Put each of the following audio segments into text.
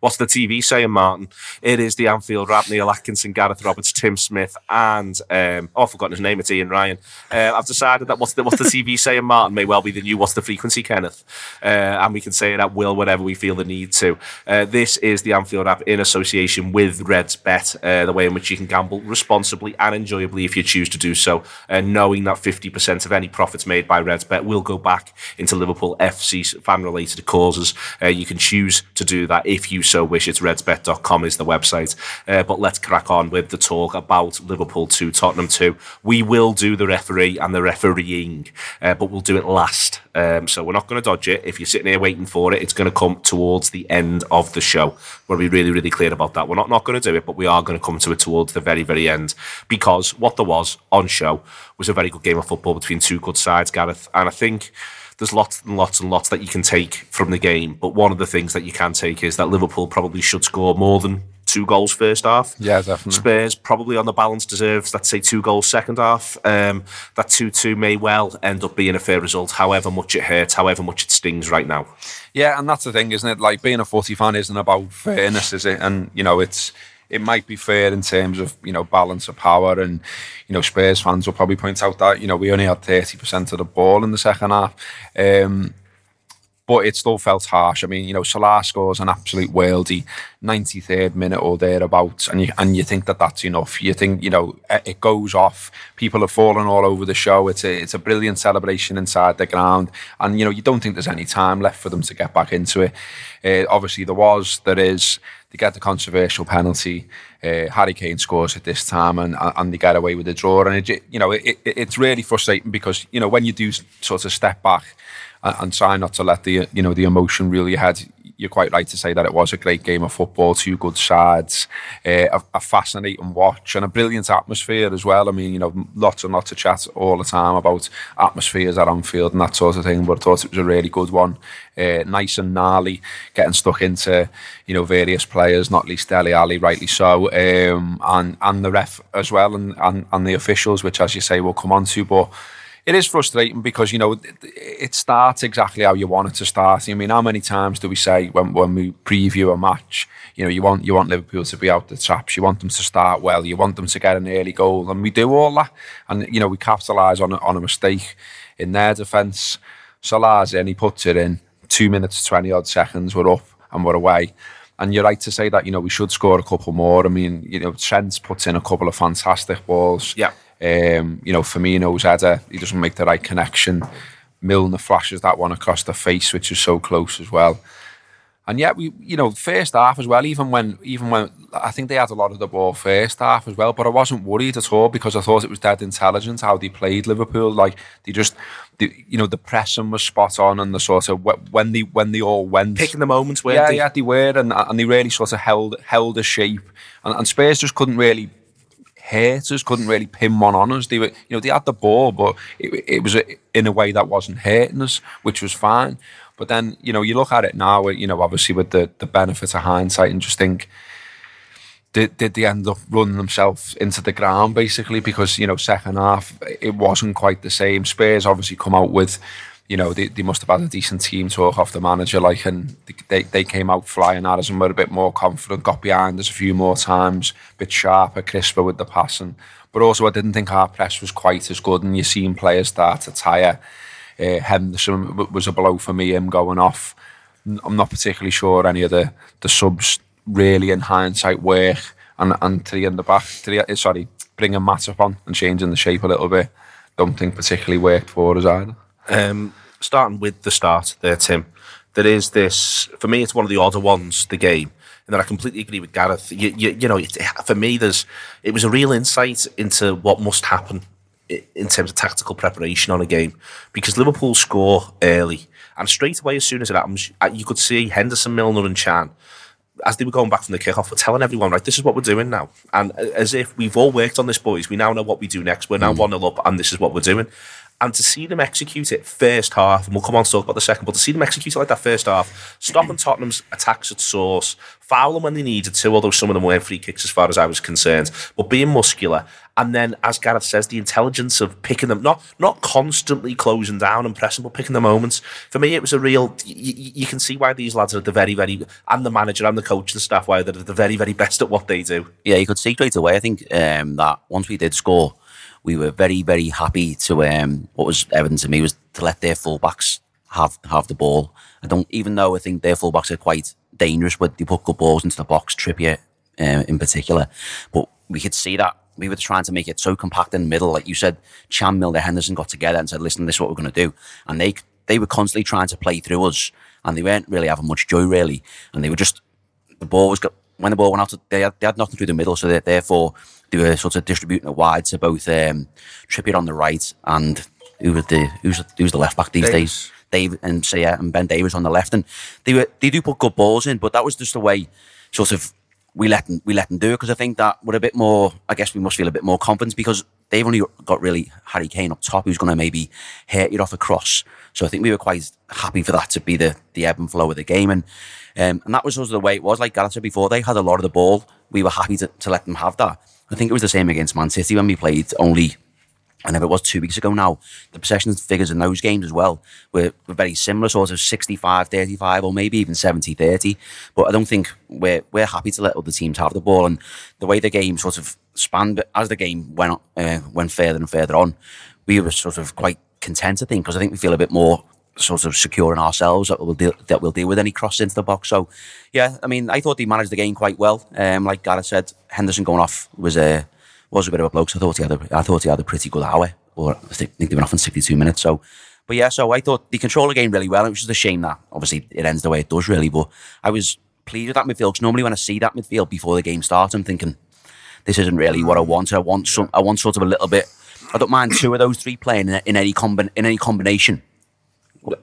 What's the TV saying, Martin? It is the Anfield Wrap, Neil Atkinson, Gareth Roberts, Tim Smith, and um, oh, I've forgotten his name. It's Ian Ryan. Uh, I've decided that what's the what's the TV saying, Martin, may well be the new what's the frequency, Kenneth, uh, and we can say it at will whenever we feel the need to. Uh, this is the Anfield Wrap in association with Redsbet, uh, the way in which you can gamble responsibly and enjoyably if you choose to do so, uh, knowing that 50% of any profits made by Redsbet will go back into Liverpool FC fan-related causes. Uh, you can choose to do that if you so wish. It's redsbet.com is the website. Uh, but let's crack on with the talk about Liverpool 2, Tottenham 2. We will do the referee and the refereeing, uh, but we'll do it last. Um, so we're not going to dodge it. If you're sitting here waiting for it, it's going to come towards the end of the show. We'll be really, really clear about that. We're not, not going to do it, but we are going to come to it towards the very, very end because what there was on show was a very good game of football between two good sides, Gareth. And I think there's lots and lots and lots that you can take from the game. But one of the things that you can take is that Liverpool probably should score more than two goals first half. Yeah, definitely. Spurs probably on the balance deserves, let's say, two goals second half. Um, that 2 2 may well end up being a fair result, however much it hurts, however much it stings right now. Yeah, and that's the thing, isn't it? Like being a footy fan isn't about fairness, is it? And you know, it's it might be fair in terms of you know balance of power, and you know Spurs fans will probably point out that you know we only had thirty percent of the ball in the second half. Um, but it still felt harsh. I mean, you know, Salah scores an absolute worldie, 93rd minute or thereabouts, and you and you think that that's enough. You think, you know, it goes off. People are falling all over the show. It's a it's a brilliant celebration inside the ground, and you know, you don't think there's any time left for them to get back into it. Uh, obviously, there was, there is. They get the controversial penalty. Uh, Harry Kane scores at this time, and and they get away with the draw. And it, you know, it, it, it's really frustrating because you know when you do sort of step back and try not to let the you know the emotion rule your head. You're quite right to say that it was a great game of football, two good sides, uh, a, a, fascinating watch, and a brilliant atmosphere as well. I mean, you know, lots and lots of chat all the time about atmospheres at Anfield and that sort of thing. But I thought it was a really good one, uh, nice and gnarly, getting stuck into you know various players, not least Dele Alli, rightly so, um, and and the ref as well, and, and and the officials, which as you say we'll come on to, but it is frustrating because you know it starts exactly how you want it to start. I mean, how many times do we say when when we preview a match, you know, you want you want Liverpool to be out the traps, you want them to start well, you want them to get an early goal, and we do all that, and you know we capitalise on a, on a mistake in their defence. Salah's in, he puts it in. Two minutes twenty odd seconds, we're up and we're away. And you're right to say that you know we should score a couple more. I mean, you know, Trent puts in a couple of fantastic balls. Yeah. Um, you know, Firmino's header, he doesn't make the right connection. Milner flashes that one across the face, which is so close as well. And yet we, you know, first half as well. Even when, even when I think they had a lot of the ball first half as well, but I wasn't worried at all because I thought it was dead intelligent how they played Liverpool. Like they just, they, you know, the pressing was spot on, and the sort of when they when they all went picking the moments where yeah, they? yeah, they were, and and they really sort of held held a shape, and, and Spurs just couldn't really us, couldn't really pin one on us. They were, you know, they had the ball, but it, it was in a way that wasn't hurting us, which was fine. But then, you know, you look at it now, you know, obviously with the, the benefit of hindsight and just think, did, did they end up running themselves into the ground basically? Because, you know, second half, it wasn't quite the same. Spurs obviously come out with you know, they, they must have had a decent team talk off the manager, like, and they, they came out flying at us and were a bit more confident, got behind us a few more times, a bit sharper, crisper with the passing. But also, I didn't think our press was quite as good, and you're seeing players start to tire. Uh, Henderson was a blow for me, him going off. I'm not particularly sure any of the, the subs really, in hindsight, work. And, and three in the back, three, eh, sorry, bringing Matip on and changing the shape a little bit, don't think particularly worked for us either. Um, starting with the start there, Tim, there is this, for me, it's one of the odder ones, the game. And then I completely agree with Gareth. You, you, you know, it, for me, there's it was a real insight into what must happen in terms of tactical preparation on a game because Liverpool score early and straight away as soon as it happens, uh, you could see Henderson, Milner, and Can as they were going back from the kickoff, were telling everyone, right, this is what we're doing now. And uh, as if we've all worked on this, boys, we now know what we do next. We're now mm. 1 0 up, and this is what we're doing. And to see them execute it first half, and we'll come on to talk about the second, but to see them execute it like that first half, stopping Tottenham's attacks at source, foul them when they needed to, although some of them weren't free kicks as far as I was concerned, but being muscular. And then, as Gareth says, the intelligence of picking them, not not constantly closing down and pressing, but picking the moments. For me, it was a real. You, you can see why these lads are the very, very, and the manager and the coach and staff, why they're the very, very best at what they do. Yeah, you could see straight away. I think um, that once we did score, we were very, very happy to. Um, what was evident to me was to let their fullbacks have have the ball. I don't, even though I think their fullbacks are quite dangerous, but they put good balls into the box. Trippier, um, in particular, but we could see that we were trying to make it so compact in the middle. Like you said, Can Milner Henderson got together and said, "Listen, this is what we're going to do," and they they were constantly trying to play through us, and they weren't really having much joy, really, and they were just the ball was got when the ball went out, they had, they had nothing through the middle, so they, therefore they were sort of distributing it wide to both um, Trippier on the right and who was the who's who's the left back these Davies. days. Dave and say yeah, and Ben Davies on the left, and they were they do put good balls in, but that was just the way sort of we let them we let them do it because I think that with a bit more, I guess we must feel a bit more confidence because they've only got really Harry Kane up top who's going to maybe hit it off a cross. So I think we were quite happy for that to be the the ebb and flow of the game, and um, and that was sort of the way it was. Like Gareth said before, they had a lot of the ball. We were happy to, to let them have that. I think it was the same against Man City when we played only I if it was two weeks ago now, the possession figures in those games as well were, were very similar, sort of 65 35 or maybe even 70 30. But I don't think we're, we're happy to let other teams have the ball. And the way the game sort of spanned, as the game went, uh, went further and further on, we were sort of quite content, I think, because I think we feel a bit more sort of secure in ourselves that we'll deal, that we'll deal with any cross into the box. So, yeah, I mean, I thought they managed the game quite well. Um, like Gareth said, Henderson going off was a was a bit of a bloke. So I thought he had a, I thought he had a pretty good hour, or I think they went off in 62 minutes. So, but yeah, so I thought they controlled the game really well. It was just a shame that obviously it ends the way it does, really. But I was pleased with that midfield because normally when I see that midfield before the game starts, I'm thinking this isn't really what I want. I want some, I want sort of a little bit. I don't mind two of those three playing in, in any combi- in any combination.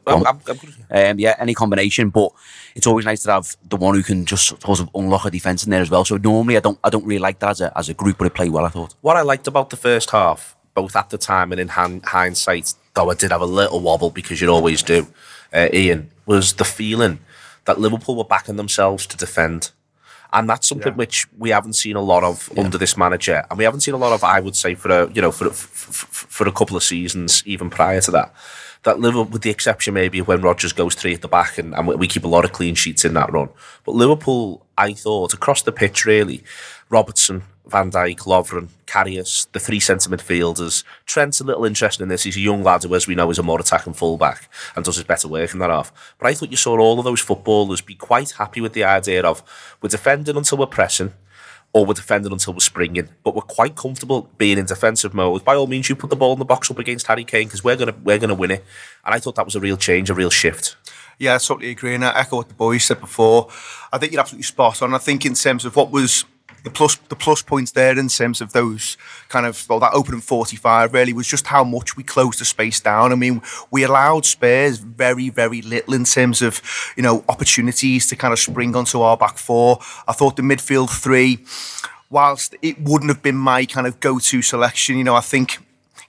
I'm, I'm, I'm good. Um, yeah, any combination, but it's always nice to have the one who can just sort of unlock a defence in there as well. So normally I don't, I don't really like that as a, as a group, but it played well. I thought. What I liked about the first half, both at the time and in han- hindsight, though I did have a little wobble because you always do, uh, Ian, was the feeling that Liverpool were backing themselves to defend. And that's something which we haven't seen a lot of under this manager, and we haven't seen a lot of, I would say, for a you know for a- for, for, for a couple of seasons, even prior to that. That Liverpool, with the exception maybe of when Rodgers goes three at the back, and, and we- we keep a lot of clean sheets in that run. But Liverpool, I thought across the pitch, really, Robertson, Van Dijk, Lovren, Karius, the three centre midfielders. Trent's a little interested in this. He's a young lad who, as we know, is a more attacking fullback and does his better work in that half. But I thought you saw all of those footballers be quite happy with the idea of we're defending until we're pressing or we're defending until we're springing. But we're quite comfortable being in defensive mode. By all means, you put the ball in the box up against Harry Kane because we're gonna we're gonna win it. And I thought that was a real change, a real shift. Yeah, I totally agree. And I echo what the boys said before. I think you're absolutely spot on. I think in terms of what was the plus the plus points there in terms of those kind of well that opening 45 really was just how much we closed the space down. I mean, we allowed Spurs very very little in terms of you know opportunities to kind of spring onto our back four. I thought the midfield three, whilst it wouldn't have been my kind of go-to selection, you know, I think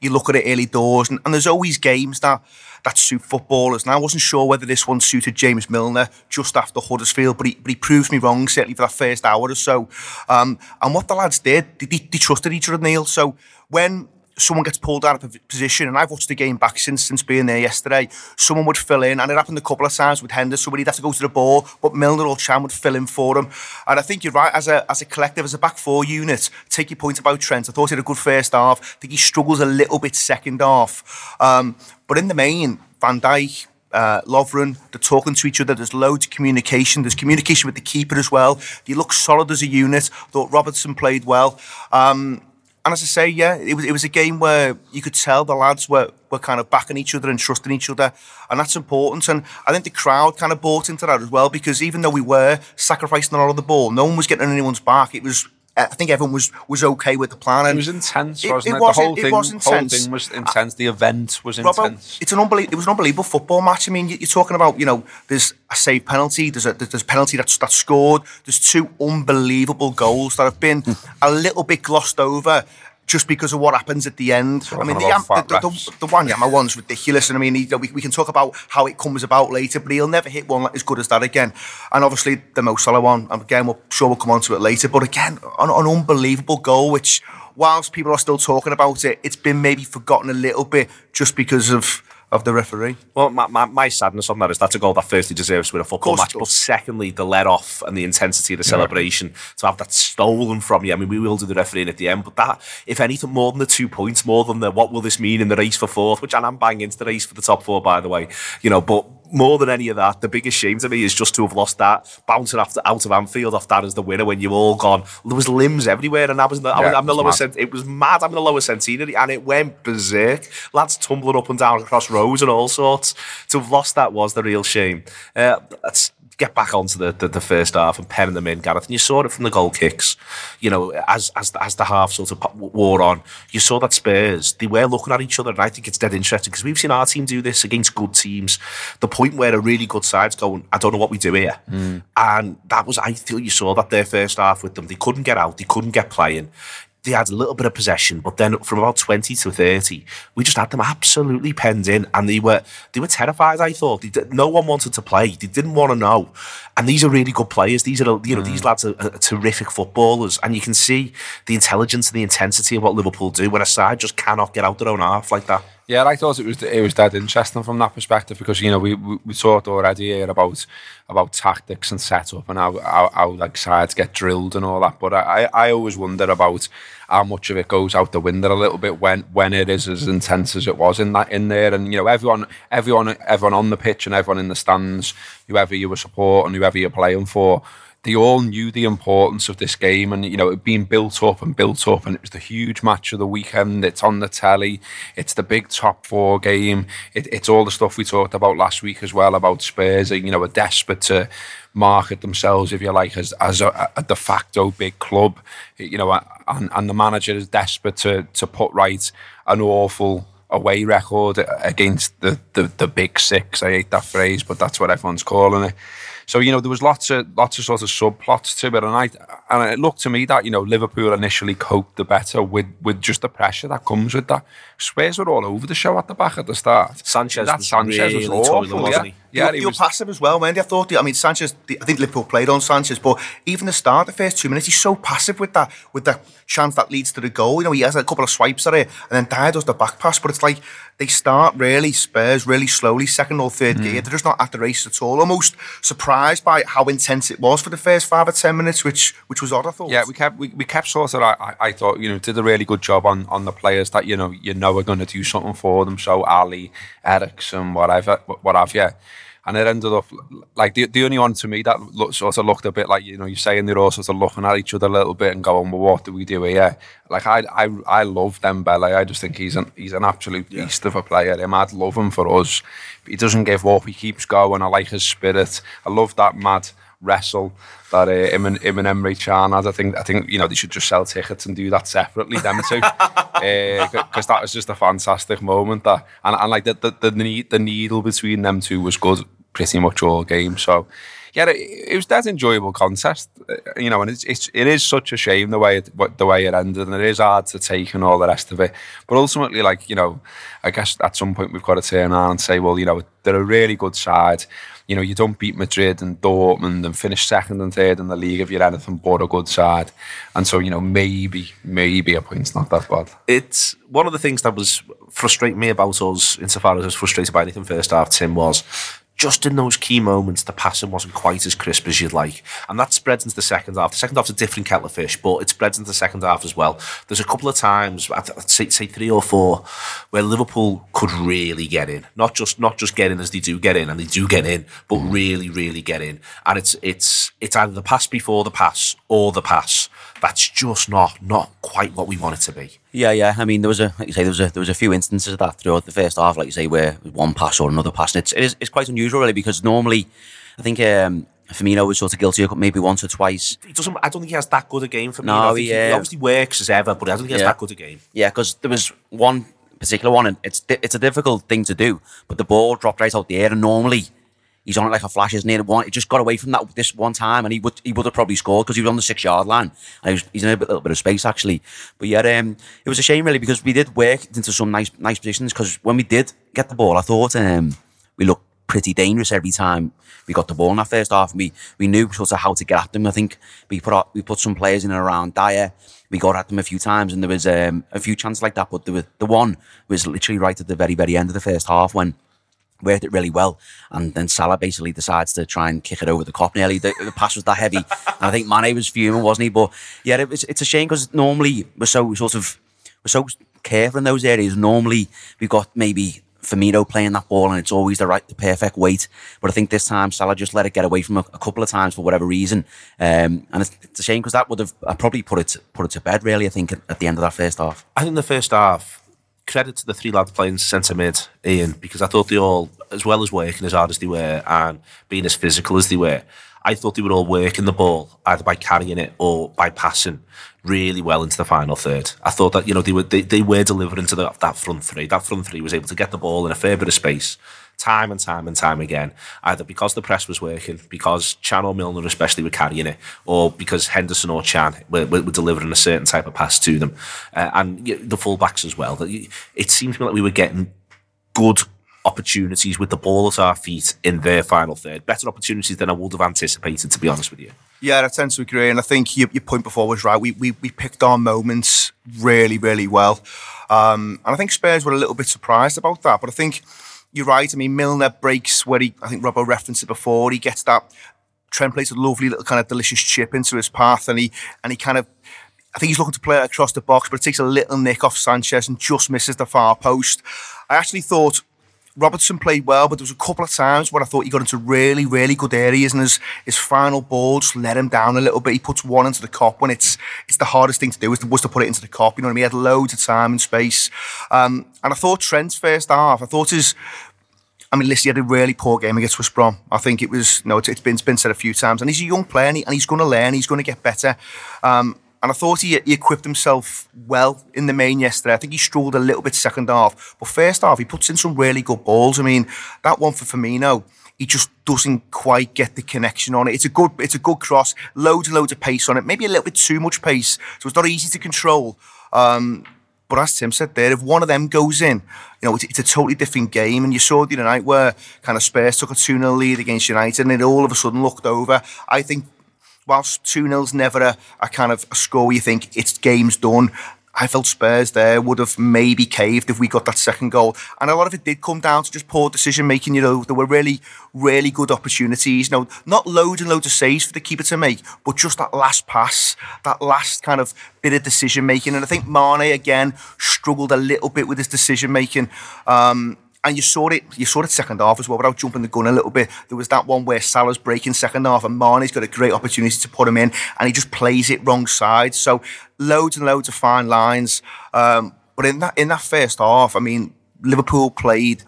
you look at it early doors, and, and there's always games that that suit footballers. And I wasn't sure whether this one suited James Milner just after Huddersfield, but he, but he proved me wrong, certainly for that first hour or so. Um, and what the lads did, they, they, they trusted each other, Neil. So when someone gets pulled out of a position, and I've watched the game back since since being there yesterday. Someone would fill in, and it happened a couple of times with Henderson he'd have to go to the ball, but Milner or Can would fill in for him. And I think you're right, as a as a collective, as a back four unit, take your point about Trent. I thought he had a good first half. I think he struggles a little bit second half. Um, but in the main, Van Dijk, uh, Lovren, they're talking to each other. There's loads of communication. There's communication with the keeper as well. They look solid as a unit. Thought Robertson played well. Um, and as I say, yeah, it was it was a game where you could tell the lads were were kind of backing each other and trusting each other, and that's important. And I think the crowd kind of bought into that as well because even though we were sacrificing a lot of the ball, no one was getting on anyone's back. It was. I think everyone was was okay with the plan. It was intense, wasn't it it? was- the whole it thing, was whole intense. thing was intense. The event was Robbo, intense. it's an unbelie- it was an unbelievable football match. I mean, you- you're talking about, you know, there's a save penalty, there's a there's a penalty that's that's scored, there's two unbelievable goals that have been a little bit glossed over just because of what happens at the end. I mean, the, fat the, the, the, one's ridiculous, and I mean, we, we can talk about how it comes about later, but he'll never hit one as good as that again. And obviously, the Mo Salah one, again, we'll sure we'll come on to it later, but again, an, an unbelievable goal, which, whilst people are still talking about it, it's been maybe forgotten a little bit just because of of the referee. Well, my, my, my sadness on that is that's a goal that firstly deserves to win a football match, but secondly, the let off and the intensity of the celebration to have that stolen from you. I mean, we will do the refereeing at the end, but that, if anything, more than the two points, more than the what will this mean in the race for fourth, which and I'm banging into the race for the top four, by the way, you know, but more than any of that, the biggest shame to me is just to have lost that, bouncing after, out of Anfield off that as the winner when you've all gone. There was limbs everywhere, and I was in the, I Yeah, was, I'm the lower cent- it was mad. I'm in the lower centenary, and it went berserk. Lads tumbling up and down across rows and all sorts. To have lost that was the real shame. Uh, let's get back onto the, the, the first half and penning them in, Gareth. And you saw it from the goal kicks. You know, as as as the half sort of wore on, you saw that Spurs they were looking at each other, and I think it's dead interesting because we've seen our team do this against good teams. The point where a really good side's going, I don't know what we do here, mm. and that was I feel you saw that their first half with them. They couldn't get out, they couldn't get playing they had a little bit of possession, but then from about twenty to thirty, we just had them absolutely penned in, and they were they were terrified. I thought did, no one wanted to play; they didn't want to know. And these are really good players. These are you know these mm. lads are, are terrific footballers, and you can see the intelligence and the intensity of what Liverpool do when a side just cannot get out their own half like that. Yeah, I thought it was it was dead interesting from that perspective because you know we we, we talked already here about about tactics and setup and how, how how like sides get drilled and all that. But I I always wonder about how much of it goes out the window a little bit when when it is as intense as it was in that in there. And you know everyone everyone everyone on the pitch and everyone in the stands, whoever you were supporting, whoever you're playing for they all knew the importance of this game and you know it being built up and built up and it was the huge match of the weekend. It's on the telly. It's the big top four game. It, it's all the stuff we talked about last week as well about Spurs you know are desperate to market themselves if you like as, as a, a de facto big club. You know and, and the manager is desperate to to put right an awful away record against the, the the big six. I hate that phrase but that's what everyone's calling it so you know there was lots of lots of sort of subplots to it, and I and it looked to me that you know Liverpool initially coped the better with with just the pressure that comes with that. Spurs were all over the show at the back at the start. Sanchez that Sanchez really was awful, wasn't yeah. Yeah, he were was. passive as well, man. I thought. I mean, Sanchez. I think Liverpool played on Sanchez, but even the start, the first two minutes, he's so passive with that, with that chance that leads to the goal. You know, he has a couple of swipes at it, and then Dier does the back pass. But it's like they start really Spurs really slowly, second or third hmm. gear. They're just not at the race at all. Almost surprised by how intense it was for the first five or ten minutes, which which was odd. I thought. Yeah, we kept we, we kept sort of. I, I- I thought you know did a really good job on on the players that you know you know are going to do something for them. So Alli, Eriksen, whatever, what have you. And it ended up like the, the only one to me that look, sort of looked a bit like you know you're saying they're all sort of looking at each other a little bit and going, well, what do we do here? Like I I I love Dembele. I just think he's an he's an absolute beast of a player. Him, I'd love him for us. He doesn't give up. He keeps going. I like his spirit. I love that mad wrestle that uh, him and him and Emre Can had. I think I think you know they should just sell tickets and do that separately. Them two, because that was just a fantastic moment. That and, and like the the the, the needle between them two was good pretty much all game. So. Yeah, it, it was that enjoyable contest, uh, you know, and it's, it's it is such a shame the way it what- the way it ended, and it is hard to take and all the rest of it. But ultimately, like you know, I guess at some point we've got to turn around and say, well, you know, they're a really good side. You know, you don't beat Madrid and Dortmund and finish second and third in the league if you're anything but a good side. And so, you know, maybe maybe a point's not that bad. it's one of the things that was frustrating me about us, insofar as I was frustrated by anything first half, Tim, was just in those key moments, the passing wasn't quite as crisp as you'd like. And that spreads into the second half. The second half's a different kettle of fish, but it spreads into the second half as well. There's a couple of times, I'd say, say three or four, where Liverpool could really get in. Not just not just get in as they do get in, and they do get in, but really, really get in. And it's it's it's either the pass before the pass or the pass. That's just not not quite what we want it to be. Yeah, yeah. I mean, there was a like you say, there was a there was a few instances of that throughout the first half, like you say, where one pass or another pass. And it's it is it's quite unusual, really, because normally, I think um, Firmino was sort of guilty of maybe once or twice. he doesn't. I don't think he has that good a game for me. No, he, he, obviously works as ever, but I don't think he has Yeah. that good a game. Yeah, because there was one particular one, and it's it's a difficult thing to do, but the ball dropped right out the air, and normally he's on it like a flash, isn't he? One, he just got away from that this one time, and he would he would have probably scored because he was on the six yard line. And he was, he's in a bit, little bit of space actually. But yeah, um, it was a shame really because we did work into some nice nice positions. Because when we did get the ball, I thought um, we looked pretty dangerous every time we got the ball in that first half. And we we knew sort of how to get at them. I think we put our, we put some players in and around Dier. We got at them a few times, and there was um, a few chances like that. But there was, the one was literally right at the very very end of the first half when worked it really well. And then Salah basically decides to try and kick it over the Kop nearly. The, the pass was that heavy. and I think Mane was fuming, wasn't he? But yeah, it was, it's a shame because normally we're so sort of, we're so careful in those areas. Normally we've got maybe Firmino playing that ball and it's always the right, the perfect weight. But I think this time Salah just let it get away from a, a couple of times for whatever reason. Um, and it's, it's, a shame because that would have I probably put it put it to bed really. I think at, at the end of that first half. I think the first half credit to the three lads playing centre mid, Ian, because I thought they all, as well as working as hard as they were and being as physical as they were, I thought they were all working the ball either by carrying it or by passing really well into the final third. I thought that you know they were they, they were delivering to the, that front three. That front three was able to get the ball in a fair bit of space time and time and time again, either because the press was working, because Can or Milner especially were carrying it, or because Henderson or Can were, were, delivering a certain type of pass to them, uh, and the fullbacks as well. It seemed to me like we were getting good opportunities with the ball at our feet in their final third. Better opportunities than I would have anticipated, to be honest with you. Yeah, I tend to agree. And I think your, your point before was right. We, we, we picked our moments really, really well. Um, and I think Spurs were a little bit surprised about that. But I think you're right. I mean, Milner breaks where he, I think Robbo referenced it before. He gets that, Trent plays a lovely little kind of delicious chip into his path and he, and he kind of, I think he's looking to play it across the box, but it takes a little nick off Sanchez and just misses the far post. I actually thought Robertson played well, but there was a couple of times where I thought he got into really, really good areas, and his his final ball just let him down a little bit. He puts one into the Kop when it's it's the hardest thing to do was to, put it into the Kop. You know what I mean? He had loads of time and space, um, and I thought Trent's first half. I thought his I mean, listen, he had a really poor game against West Brom. I think it was, no, it's, it's been, it's been said a few times. And he's a young player and, he, and he's going to learn, he's going to get better. Um, and I thought he, he equipped himself well in the main yesterday. I think he struggled a little bit second half. But first half, he puts in some really good balls. I mean, that one for Firmino, he just doesn't quite get the connection on it. It's a good, it's a good cross, loads and loads of pace on it, maybe a little bit too much pace, so it's not easy to control. Um, but as Tim said there, if one of them goes in, you know, it's, it's a totally different game. And you saw the other night where kind of Spurs took a 2 0 lead against United and it all of a sudden looked over. I think whilst 2 0's never a, a kind of a score where you think it's game's done, I felt Spurs there would have maybe caved if we got that second goal. And a lot of it did come down to just poor decision making. You know, there were really, really good opportunities. You know, not loads and loads of saves for the keeper to make, but just that last pass, that last kind of bit of decision making. And I think Mane again struggled a little bit with his decision making. Um, and you saw it, you saw it second half as well, without jumping the gun a little bit. There was that one where Salah's breaking second half and Mane's got a great opportunity to put him in and he just plays it wrong side. So loads and loads of fine lines. Um, but in that in that first half, I mean, Liverpool played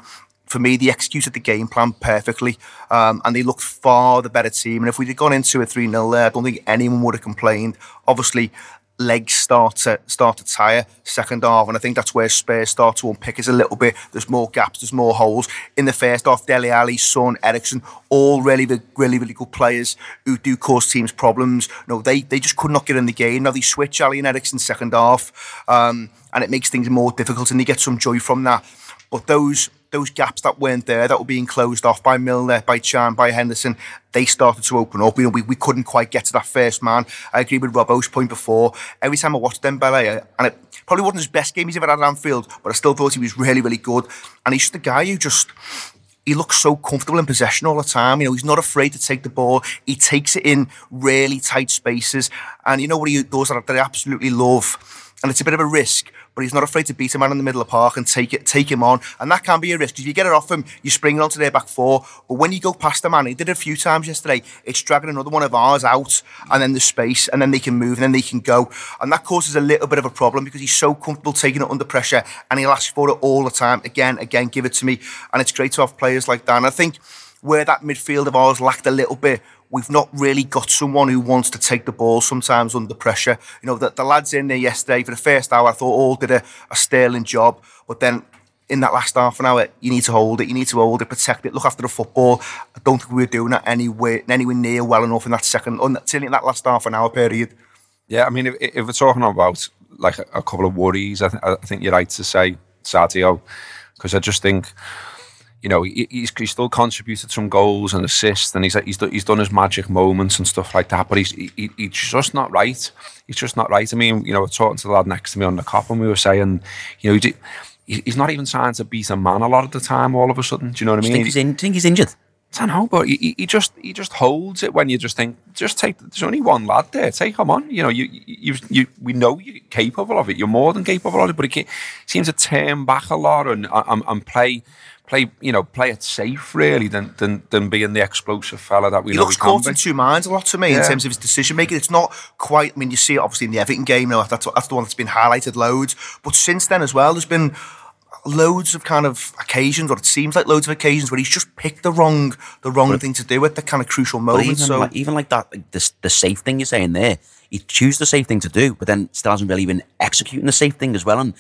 for me, they executed the game plan perfectly, um, and they looked far the better team. And if we'd have gone into a 3 0 there, I don't think anyone would have complained. Obviously, legs start to start to tire second half, and I think that's where Spurs start to unpick us a little bit. There's more gaps, there's more holes in the first half. Dele Alli, Son, Eriksen, all really, really, really good players who do cause teams problems. No, they they just could not get in the game. Now they switch Alli and Eriksen second half, um, and it makes things more difficult, and they get some joy from that. But those those gaps that weren't there, that were being closed off by Milner, by Can, by Henderson, they started to open up. You know, we, we couldn't quite get to that first man. I agree with Robbo's point before. Every time I watched Dembele, and it probably wasn't his best game he's ever had at Anfield, but I still thought he was really, really good. And he's just a guy who just he looks so comfortable in possession all the time. You know, he's not afraid to take the ball. He takes it in really tight spaces. And you know what he does that I absolutely love? And it's a bit of a risk, but he's not afraid to beat a man in the middle of the park and take it, take him on. And that can be a risk. If you get it off him, you spring it onto their back four. But when you go past the man, he did it a few times yesterday, it's dragging another one of ours out and then the space and then they can move and then they can go. And that causes a little bit of a problem because he's so comfortable taking it under pressure and he'll ask for it all the time. Again, again, give it to me. And it's great to have players like that. And I think where that midfield of ours lacked a little bit we've not really got someone who wants to take the ball sometimes under pressure. You know, the, the lads in there yesterday for the first hour, I thought all did a, a sterling job, but then in that last half an hour, you need to hold it, you need to hold it, protect it, look after the football. I don't think we were doing that anywhere, anywhere near well enough in that second, until in that last half an hour period. Yeah, I mean, if, if we're talking about like a, couple of worries, I, th- I think you're right to say Sadio, because I just think, you know, he, he's, he's still contributed some goals and assists, and he's he's, he's done his magic moments and stuff like that. But he's he, he's just not right. He's just not right. I mean, you know, talking to the lad next to me on the Kop, and we were saying, you know, he, he's not even trying to beat a man a lot of the time. All of a sudden, do you know what I mean? Think he's, in, think he's injured. I don't know, but he, he just he just holds it when you just think, just take. There's only one lad there. Take him on. You know, you you you we know you're capable of it. You're more than capable of it, but he seems to turn back a lot and and, and play play, you know, play it safe really than than, than being the explosive fella that we he know looks he caught can in be. two minds a lot to me Yeah. in terms of his decision making. It's not quite. I mean, you see it obviously in the Everton game. You know, that's that's the one that's been highlighted loads. But since then as well, there's been loads of kind of occasions, or it seems like loads of occasions where he's just picked the wrong the wrong thing to do at the kind of crucial But moment. even, So like, even like that, like the, the safe thing you're saying there, he chooses the safe thing to do, but then still hasn't really been executing the safe thing as well. And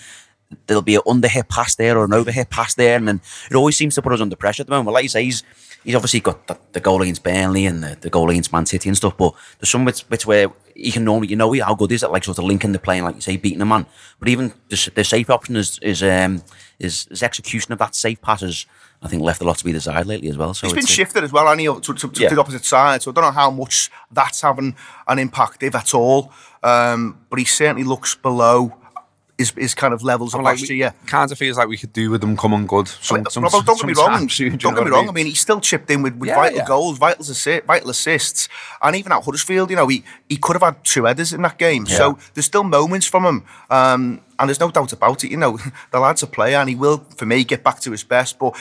there'll be an underhit pass there or an overhit pass there, and then it always seems to put us under pressure at the moment. Well, like you say, he's he's obviously got the, the goal against Burnley and the, the goal against Man City and stuff, but there's some bits, bits where he can normally, you know, how good is it, like sort of linking the play, and, like you say, beating a man. But even the, the safe option is is um is, is execution of that safe pass has, I think, left a lot to be desired lately as well. So He's been shifted as well, and he to, to, to Yeah. the opposite side. So I don't know how much that's having an impact, if at all. Um, but he certainly looks below his, his kind of levels of I'm like, last year. kind of feels like we could do with them coming good. Some, But- some, but don't get me wrong. sometimes, you know Don't get me wrong. I mean, he still chipped in with, with Yeah, vital yeah. goals, vital, assi- vital assists, and even at Huddersfield, you know, he, he could have had two headers in that game. So there's still moments from him, um, and there's no doubt about it. You know, the lad's a player, and he will, for me, get back to his best. But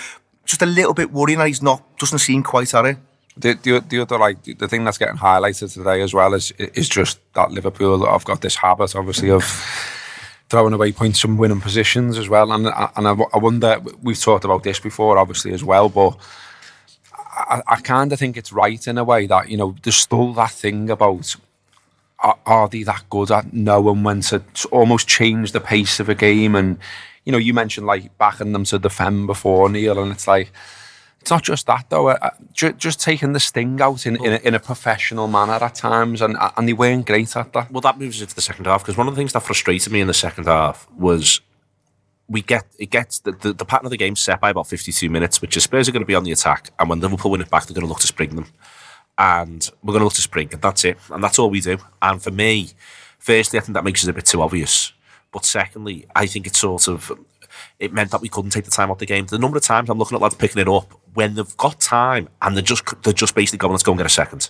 just a little bit worrying that he's not doesn't seem quite at it. the, the, the other like the thing that's getting highlighted today as well is is just that Liverpool have got this habit obviously of throwing away points from winning positions as well. And and I, I wonder we've talked about this before obviously as well but I, I kind of think it's right in a way that you know there's still that thing about are, are they that good at knowing when to s- almost change the pace of a game? And you know you mentioned like backing them to defend before Neil and it's like it's not just that though. Uh, ju- just taking the sting out in, in, a, in a professional manner at times, and and they weren't great at that. Well, that moves into the second half because one of the things that frustrated me in the second half was we get it gets the, the, the pattern of the game set by about 52 minutes, which is Spurs are going to be on the attack, and when Liverpool win it back, they're going to look to spring them, and we're going to look to spring, and that's it, and that's all we do. And for me, firstly, I think that makes it a bit too obvious, but secondly, I think it's sort of it meant that we couldn't take the time off the game. The number of times I'm looking at lads picking it up when they've got time and they're just they're just basically going, let's go and get a second.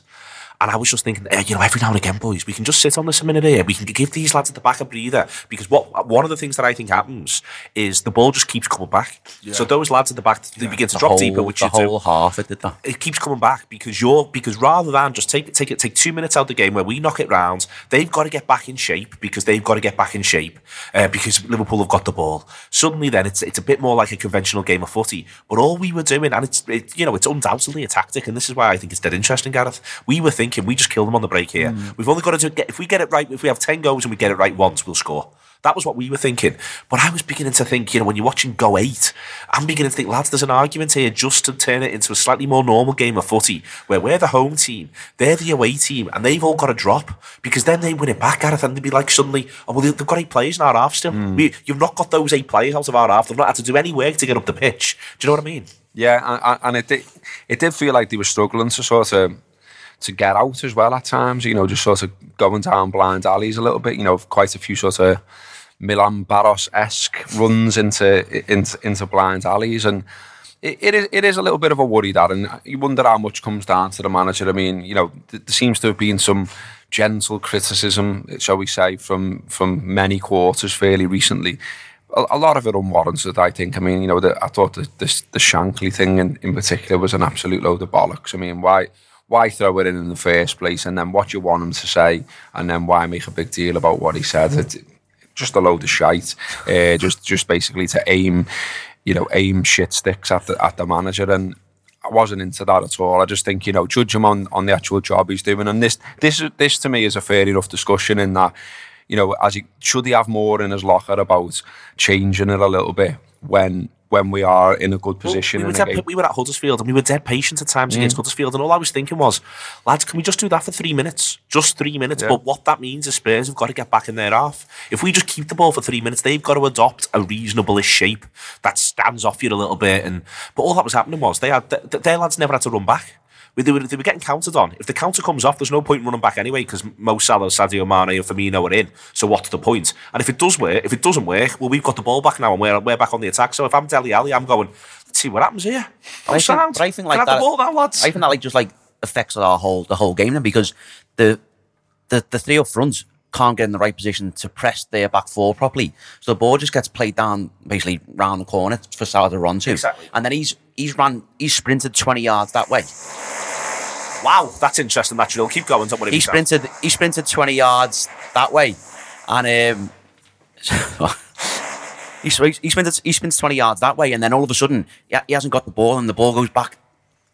And I was just thinking, eh, you know, every now and again, boys, we can just sit on this a minute here. We can give these lads at the back a breather because what one of the things that I think happens is the ball just keeps coming back. So those lads at the back, they begin to the drop whole, deeper, which the you do whole half it did that. it keeps coming back because you're because rather than just take take it take two minutes out of the game where we knock it round, they've got to get back in shape because they've got to get back in shape uh, because Liverpool have got the ball. Suddenly, then it's it's a bit more like a conventional game of footy. But all we were doing, and it's it, you know it's undoubtedly a tactic, and this is why I think it's dead interesting, Gareth. We were thinking we just kill them on the break here. Mm. We've only got to do, get if we get it right. If we have ten goals and we get it right once, we'll score. That was what we were thinking. But I was beginning to think, you know, when you're watching Go 8, I'm beginning to think, lads, there's an argument here just to turn it into a slightly more normal game of footy where we're the home team, they're the away team, and they've all got to drop because then they win it back, Gareth, and they'd be like, suddenly, oh, well, they've got eight players in our half still. Mm. We, you've not got those eight players out of our half. They've not had to do any work to get up the pitch. Do you know what I mean? Yeah, and- and, and it did, it did feel like they were struggling to sort of to get out as well at times. You know, just sort of going down blind alleys a little bit. You know, quite a few sort of Milan Baros esque runs into, into into blind alleys and. It, it is it is a little bit of a worry that, and you wonder how much comes down to the manager. I mean, you know, th- there seems to have been some gentle criticism, shall we say, from from many quarters fairly recently. A, lot of it unwarranted, I think. I mean, you know, the, I thought the, the the Shankly thing in, in particular was an absolute load of bollocks. I mean, why why throw it in in the first place, and then what you want him to say, and then why make a big deal about what he said? It, just a load of shite. Uh, just just basically to aim, you know, aim shit sticks at the at the manager and. I wasn't into that at all. I just think you know, judge him on, on the actual job he's doing, and this this this to me is a fair enough discussion in that you know, as he should he have more in his locker about changing it a little bit when when we are in a good position we, were the dead, game. we were at Huddersfield and we were dead patient at times mm. against Huddersfield. And all I was thinking was, lads, can we just do that for three minutes? Just three minutes. Yeah. But what that means is Spurs have got to get back in their half. If we just keep the ball for three minutes, they've got to adopt a reasonable-ish shape that stands off you a little bit. And But all that was happening was they had th- th- their lads never had to run back. They were, they were getting counted on. If the counter comes off, there's no point in running back anyway because Mo Salah, Sadio Mane, and Firmino are in. So what's the point? And if it does work, if it doesn't work, well, we've got the ball back now and we're, we're back on the attack. So if I'm Dele Alli, I'm going, let's see what happens here. I I'm think- sound. but I think like Can that. the ball now, lads. I think that like just like affects our whole the whole game then because the the the three up front can't get in the right position to press their back four properly. So the ball just gets played down basically round the corner for Salah to run to. Exactly. And then he's he's ran he's sprinted twenty yards that way. Wow, that's interesting. That drill. Keep going. Don't. He sprinted he sprinted twenty yards that way, and um, he, he sprinted he sprints twenty yards that way, and then all of a sudden he, he hasn't got the ball, and the ball goes back.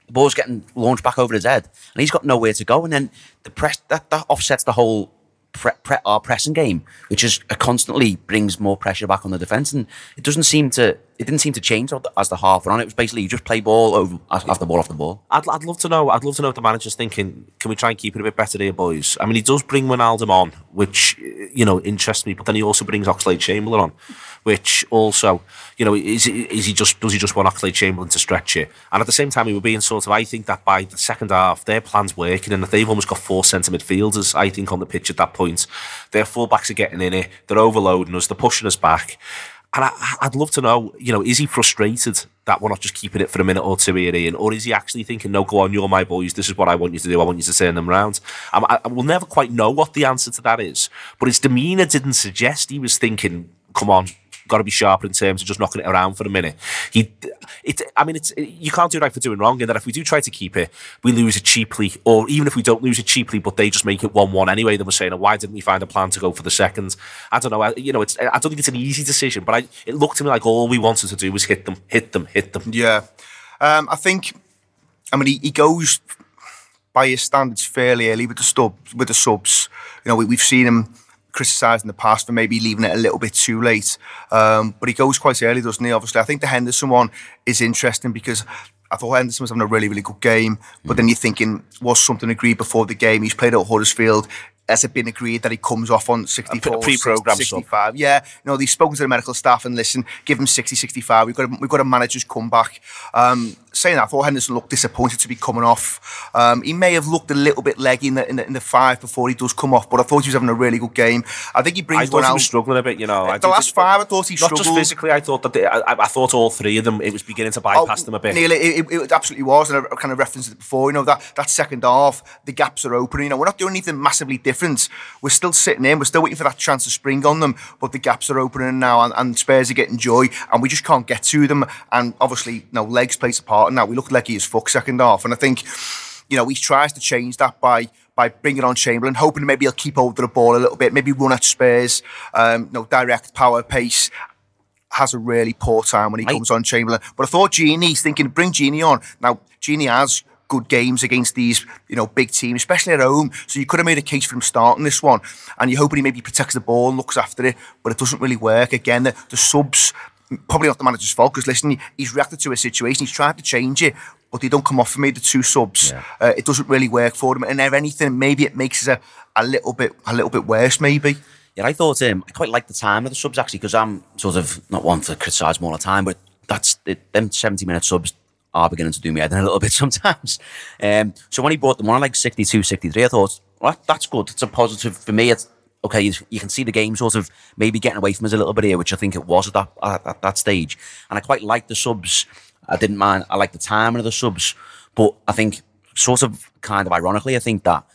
The ball's getting launched back over his head, and he's got nowhere to go. And then the press that, that offsets the whole pre, pre, our pressing game, which is uh, constantly brings more pressure back on the defense. And it doesn't seem to it didn't seem to change as the half went on. It was basically you just play ball over the ball off the ball. I'd, I'd love to know. I'd love to know if the manager's thinking, can we try and keep it a bit better here, boys? I mean, he does bring Wijnaldum on, which eh, you know interests me, but then he also brings Oxlade Chamberlain on, which also, you know, is is he just does he just want Oxlade Chamberlain to stretch it? And at the same time, he were being sort of. I think that by the second half, their plan's working, and that they've almost got four centre midfielders. I think on the pitch at that point, their fullbacks are getting in it. They're overloading us. They're pushing us back. And I, I'd love to know, you know, is he frustrated that we're not just keeping it for a minute or two here, Ian? Or is he actually thinking, no, go on, you're my boys, this is what I want you to do, I want you to turn them round? Um, I, I will never quite know what the answer to that is, but his demeanour didn't suggest he was thinking, come on, got to be sharper in terms of just knocking it around for a minute. He, it, I mean, it's you can't do right for doing wrong, and that if we do try to keep it, we lose it cheaply, or even if we don't lose it cheaply, but they just make it one-one anyway. Then we're saying, oh, why didn't we find a plan to go for the second? I don't know. I, you know, it's I don't think it's an easy decision, but I, it looked to me like all we wanted to do was hit them, hit them, hit them. Yeah. Um, I think, I mean, he, he goes by his standards fairly early with the with the subs. You know, we, we've seen him criticised in the past for maybe leaving it a little bit too late. Um, but he goes quite early, doesn't he? Obviously, I think the Henderson one is interesting because I thought Henderson was having a really, really good game. But then you're thinking, was something agreed before the game? He's played at Huddersfield. Has it been agreed that he comes off on 64, A pre-programmed 65? Yeah, you know, they've spoken to the medical staff and listen, give him 60, 65. We've got a, we've got a manager's comeback. Um, saying that, I thought Henderson looked disappointed to be coming off. Um, he may have looked a little bit leggy in the, in the in the five before he does come off, but I thought he was having a really good game. I think he I brings thought one he out. was struggling a bit, you know. I the last five, I thought he not struggled. just physically. I thought that they, I, I thought all three of them. It was beginning to bypass them a bit. Oh, Neil, it, it, it absolutely was, and I kind of referenced it before. You know that that second half, the gaps are open. You know, we're not doing anything massively different. We're still sitting in. We're still waiting for that chance to spring on them, but the gaps are opening now, and, and Spurs are getting joy, and we just can't get to them. And obviously, you know, legs plays a part in that. We look leggy as fuck second half, and I think, you know, he tries to change that by by bringing on Chamberlain, hoping maybe he'll keep hold of the ball a little bit, maybe run at Spurs, um, you know, direct power pace has a really poor time when he comes on Chamberlain. But I thought Gini, he's thinking, bring Gini on. Now, Gini has good games against these, you know, big teams, especially at home. So you could have made a case for him starting this one. And you're hoping he maybe protects the ball and looks after it, but it doesn't really work. Again, the, the subs, probably not the manager's fault, because listen, he's reacted to a situation, he's tried to change it, but they don't come off for me, the two subs. Yeah. Uh, it doesn't really work for them. And if anything, maybe it makes it a, a little bit a little bit worse, maybe. Yeah, I thought um, I quite liked the time of the subs actually because I'm sort of not one to criticise them all the time, but that's it, them 70 minute subs are beginning to do me head in a little bit sometimes. Um, so when he brought them on like 62, 63, I thought, well, that- that's good. It's a positive for me. It's okay. You, can see the game sort of maybe getting away from us a little bit here, which I think it was at that at, at that stage. And I quite liked the subs. I didn't mind. I liked the timing of the subs, but I think sort of kind of ironically, I think that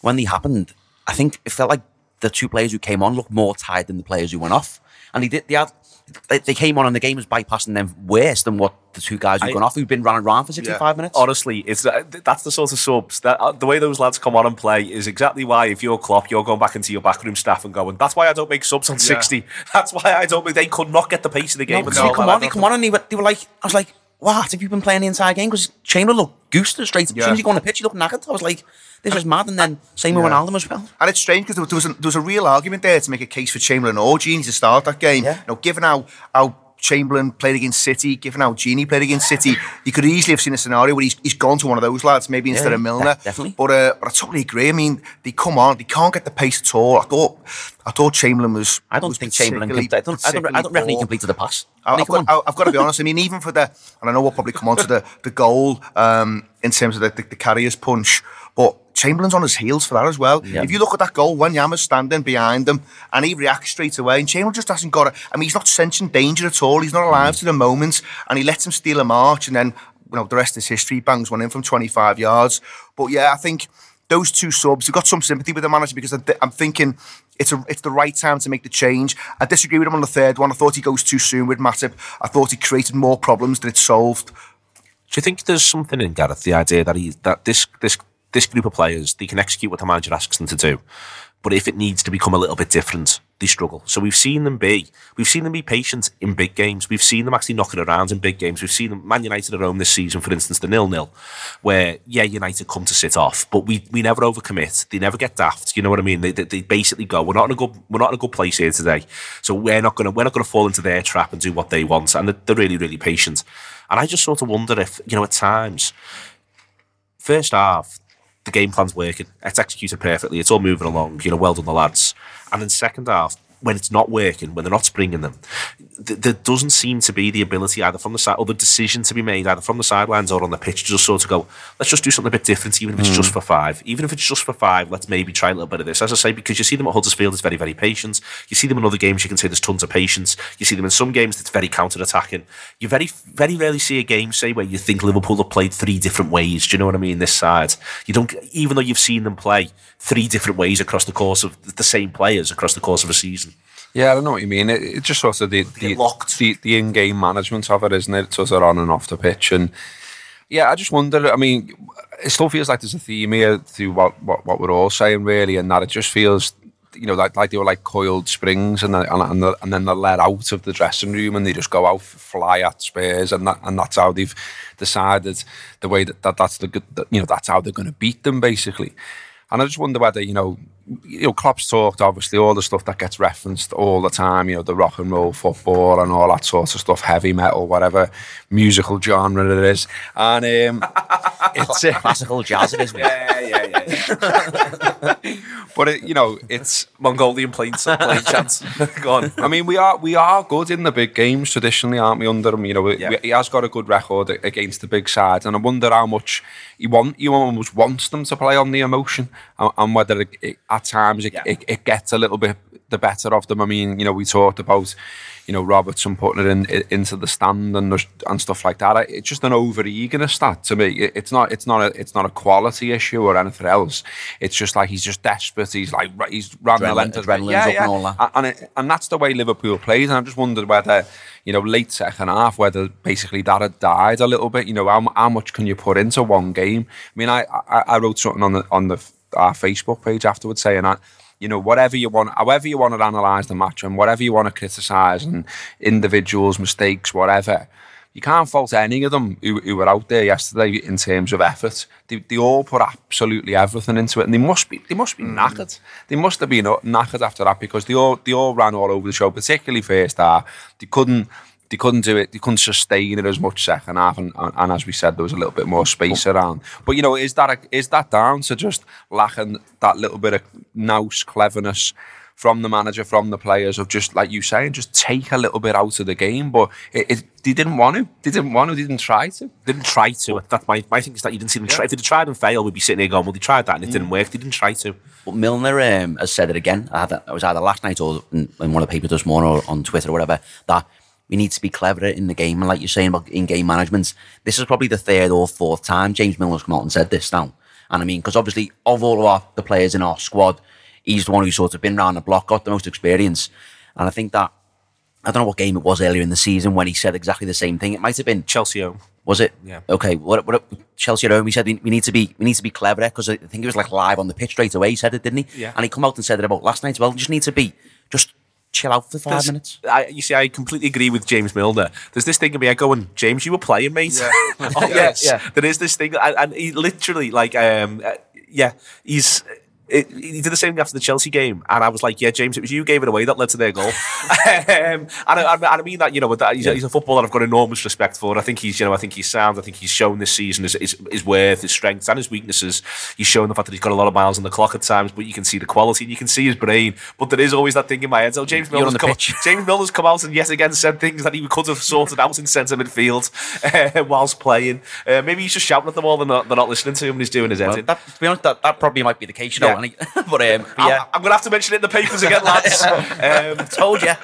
when they happened, I think it felt like the two players who came on looked more tired than the players who went off. And they did. They had. They, they came on and the game was bypassing them worse than what the two guys who've I- gone off, who've been running around for sixty-five minutes. Honestly, it's that's the sort of subs that uh, the way those lads come on and play is exactly why if you're Klopp, you're going back into your backroom staff and going, "That's why I don't make subs on 60. That's why I don't make." They could not get the pace of the game. because at they come on, they come on, and they were, they were like, I was like, what? Have you been playing the entire game? Because Chamberlain looked goosed straight. As soon as he got on the pitch, he looked knackered. I was like, this is mad. And then same with Yeah. Wijnaldum as well. And it's strange because there, was a, there was a real argument there to make a case for Chamberlain or Gini to start that game. Yeah. You know, given how how Chamberlain played against City, given how Gini played against City, you could easily have seen a scenario where he's, he's gone to one of those lads, maybe instead Yeah, of Milner. definitely. But uh, but I totally agree. I mean, they come on, they can't get the pace at all. I thought I thought Chamberlain was. I don't was think Chamberlain. Can, I don't. I don't. I don't reckon he completed the pass. I, I've, got, I've got to be honest. I mean, even for the, and I know we'll probably come on to the, the goal um, in terms of the, the, the Karius's punch, but Chamberlain's on his heels for that as well. Yeah. If you look at that goal, Wanyama's standing behind him and he reacts straight away, and Chamberlain just hasn't got it. I mean, he's not sensing danger at all. He's not alive to the moment, and he lets him steal a march, and then you know the rest is history. Bangs one in from 25 yards. But yeah, I think those two subs, I've got some sympathy with the manager because I'm, I'm thinking it's a, it's the right time to make the change. I disagree with him on the third one. I thought he goes too soon with Matip. I thought he created more problems than it solved. Do you think there's something in Gareth the idea that he that this this this group of players they can execute what the manager asks them to do, but if it needs to become a little bit different, they struggle. So we've seen them be we've seen them be patient in big games. We've seen them actually knocking around in big games. We've seen them Man United at home this season, for instance, the nil nil, where yeah United come to sit off, but we we never overcommit. They never get daft. You know what I mean? They, they, they basically go we're not in a good we're not in a good place here today, so we're not gonna we're not gonna fall into their trap and do what they want. And they're really really patient. And I just sort of wonder if you know at times first half, the game plan's working. It's executed perfectly. It's all moving along. You know, well done, the lads. And then second half, when it's not working, when they're not springing them, th- there doesn't seem to be the ability either from the side or the decision to be made either from the sidelines or on the pitch to just sort of go, let's just do something a bit different, even if it's just mm. for five. Even if it's just for five, let's maybe try a little bit of this. As I say, because you see them at Huddersfield, it's very, very patient. You see them in other games, you can say there's tons of patience. You see them in some games, it's very counter attacking. You very, very rarely see a game, say, where you think Liverpool have played three different ways. Do you know what I mean? This side, you don't, even though you've seen them play three different ways across the course of the same players across the course of a season. Yeah, I don't know what you mean. It, it's just sort of the the, locked. the the in-game management of it, isn't it? It's sort of on and off the pitch, and yeah, I just wonder. I mean, it still feels like there's a theme here to what what, what we're all saying, really, and that it just feels, you know, like like they were like coiled springs, and then, and, and, the, and then they're let out of the dressing room, and they just go out fly at Spurs, and that and that's how they've decided the way that, that that's the good, that, you know, that's how they're going to beat them, basically. And I just wonder whether, you know, you know, Klopp's talked obviously all the stuff that gets referenced all the time, you know, the rock and roll football and all that sort of stuff, heavy metal, whatever musical genre it is. And um, it's uh, Classical jazz it is. mate. Yeah, yeah, yeah. but it, you know, it's Mongolian plain, plain chants. Go on. I mean, we are we are good in the big games traditionally, aren't we? Under him, you know, we, Yeah. we- he has got a good record against the big sides, and I wonder how much he want he almost wants them to play on the emotion, and, and whether it, it, at times it, Yeah. it, it gets a little bit the better of them. I mean, you know, we talked about you know Robertson putting it in, i into the stand and and stuff like that. I- It's just an over eagerness that to me. It- It's not it's not a it's not a quality issue or anything else. It's just like he's just desperate. He's like he's ran the length of yeah, yeah. and all that. And it, and that's the way Liverpool plays. And I just wondered whether you know late second half whether basically that had died a little bit. You know how, how much can you put into one game? I mean, I I, I wrote something on the on the our Facebook page afterwards saying that. You know, whatever you want, however you want to analyse the match and whatever you want to criticise and individuals, mistakes, whatever, you can't fault any of them who, who were out there yesterday in terms of effort. They, they all put absolutely everything into it, and they must be they must be hmm. knackered. They must have been knackered after that because they all they all ran all over the show, particularly first half. They couldn't they couldn't do it. They couldn't sustain it as much second half, and, and, and as we said, there was a little bit more space around. But you know, is that a, is that down to just lacking that little bit of nous cleverness? From the manager, from the players, of just like you saying, just take a little bit out of the game. But it, it, they didn't want to. They didn't want to. They didn't try to. didn't try to. That's my, my thing is that you didn't see them try. If they'd tried and failed, we'd be sitting here going, well, they tried that and it didn't work. They didn't try to. But Milner um, has said it again. I had that, it was either last night or in, in one of the papers this morning or on Twitter or whatever that we need to be cleverer in the game. And like you're saying about in-game management, this is probably the third or fourth time James Milner's come out and said this now. And I mean, because obviously of all of our, the players in our squad, he's the one who's sort of been around the block, got the most experience. And I think that I don't know what game it was earlier in the season when he said exactly the same thing. It might have been Chelsea home. was it? Yeah. Okay. What, what Chelsea at home? He said we, we need to be we need to be cleverer because I think he was like live on the pitch straight away. He said it, didn't he? Yeah. And he come out and said it about last night as well. You just need to be just chill out for five There's- minutes. I, you see, I completely agree with James Milner. There's this thing of me, I going, James, you were playing, mate. oh, yes. yeah. There is this thing, and, and he literally, like, um, uh, yeah, he's. It, he did the same thing after the Chelsea game, and I was like, "Yeah, James, it was you who gave it away that led to their goal." um, and, I, and I mean that you know, with that, he's, he's a footballer I've got enormous respect for. I think he's you know, I think he's sound. I think he's shown this season his, his, his worth, his strengths, and his weaknesses. He's shown the fact that he's got a lot of miles on the clock at times, but you can see the quality and you can see his brain. But there is always that thing in my head. So James Milner's come, pitch. James Milner's come out and yet again said things that he could have sorted out in centre midfield uh, whilst playing. Uh, maybe he's just shouting at them all. They're not, they're not listening to him. and He's doing his Well, editing. that, to be honest, that, that probably might be the case, you know. Yeah. And but, um, but I'm, yeah, I'm going to have to mention it in the papers again, lads. um, told you.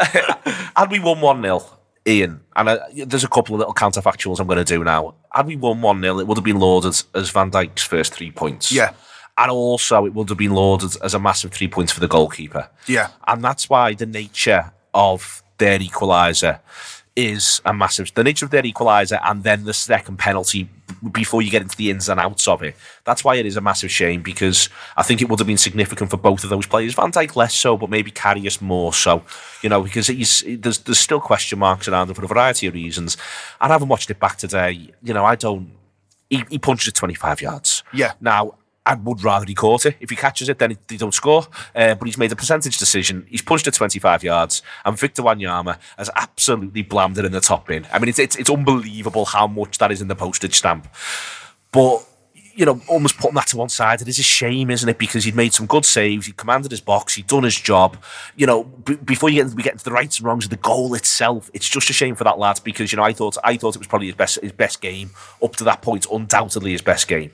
had we won 1 0, Ian, and uh, there's a couple of little counterfactuals I'm going to do now. Had we won 1 0, it would have been lauded as Van Dijk's first three points. Yeah. And also, it would have been lauded as a massive three points for the goalkeeper. Yeah. And that's why the nature of their equaliser is a massive. The nature of their equaliser and then the second penalty before you get into the ins and outs of it. That's why it is a massive shame because I think it would have been significant for both of those players. Van Dijk less so, but maybe Karius more so. You know, because he's there's there's still question marks around him for a variety of reasons. And having watched it back today, you know, I don't. He, he punched it 25 yards. Yeah. Now, I would rather he caught it. If he catches it, then they don't score. Uh, but he's made a percentage decision. He's punched it 25 yards, and Victor Wanyama has absolutely blammed it in the top bin. I mean, it's, it's, it's unbelievable how much that is in the postage stamp. But, you know, almost putting that to one side, it is a shame, isn't it? Because he'd made some good saves, he commanded his box, he'd done his job. You know, b- before you get, we get into the rights and wrongs of the goal itself, it's just a shame for that lad because, you know, I thought I thought it was probably his best his best game up to that point, undoubtedly his best game.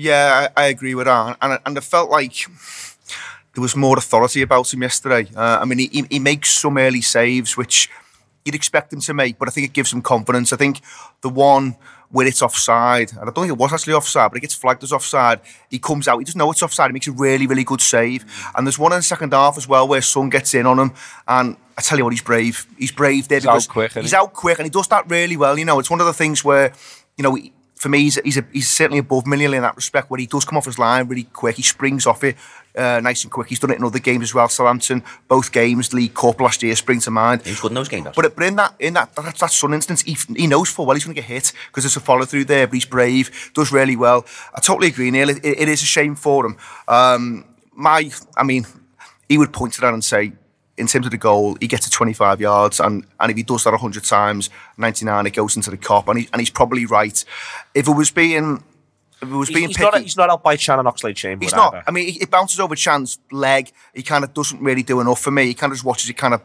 Yeah, I, I agree with that, and and it felt like there was more authority about him yesterday. Uh, I mean, he, he makes some early saves which you'd expect him to make, but I think it gives him confidence. I think the one where it's offside, and I don't think it was actually offside, but it gets flagged as offside. He comes out, he doesn't know it's offside. He makes a really, really good save, and there's one in the second half as well where Son gets in on him, and I tell you what, he's brave. He's brave there He's out because quick, he's he? out quick, and he does that really well. You know, it's one of the things where, you know. he- for me, he's, he's, a, he's certainly above Mignolet in that respect, where he does come off his line really quick. He springs off it uh, nice and quick. He's done it in other games as well. Southampton, both games, League Cup last year, spring to mind. He's good in those games. But, but in that in that that, that Son instance, he, he knows full well he's going to get hit because there's a follow through there. But he's brave, does really well. I totally agree, Neil. It, it is a shame for him. Um, my, I mean, he would point to that and say, in terms of the goal, he gets to 25 yards, and, and if he does that 100 times, 99, it goes into the Kop, and, he, and he's probably right. If it was being, if it was He's, being he's picky, not, he's not out by Shannon Oxlade-Chamberlain. He's not. either. I mean, it it bounces over Chan's leg. He kind of doesn't really do enough for me. He kind of just watches it kind of,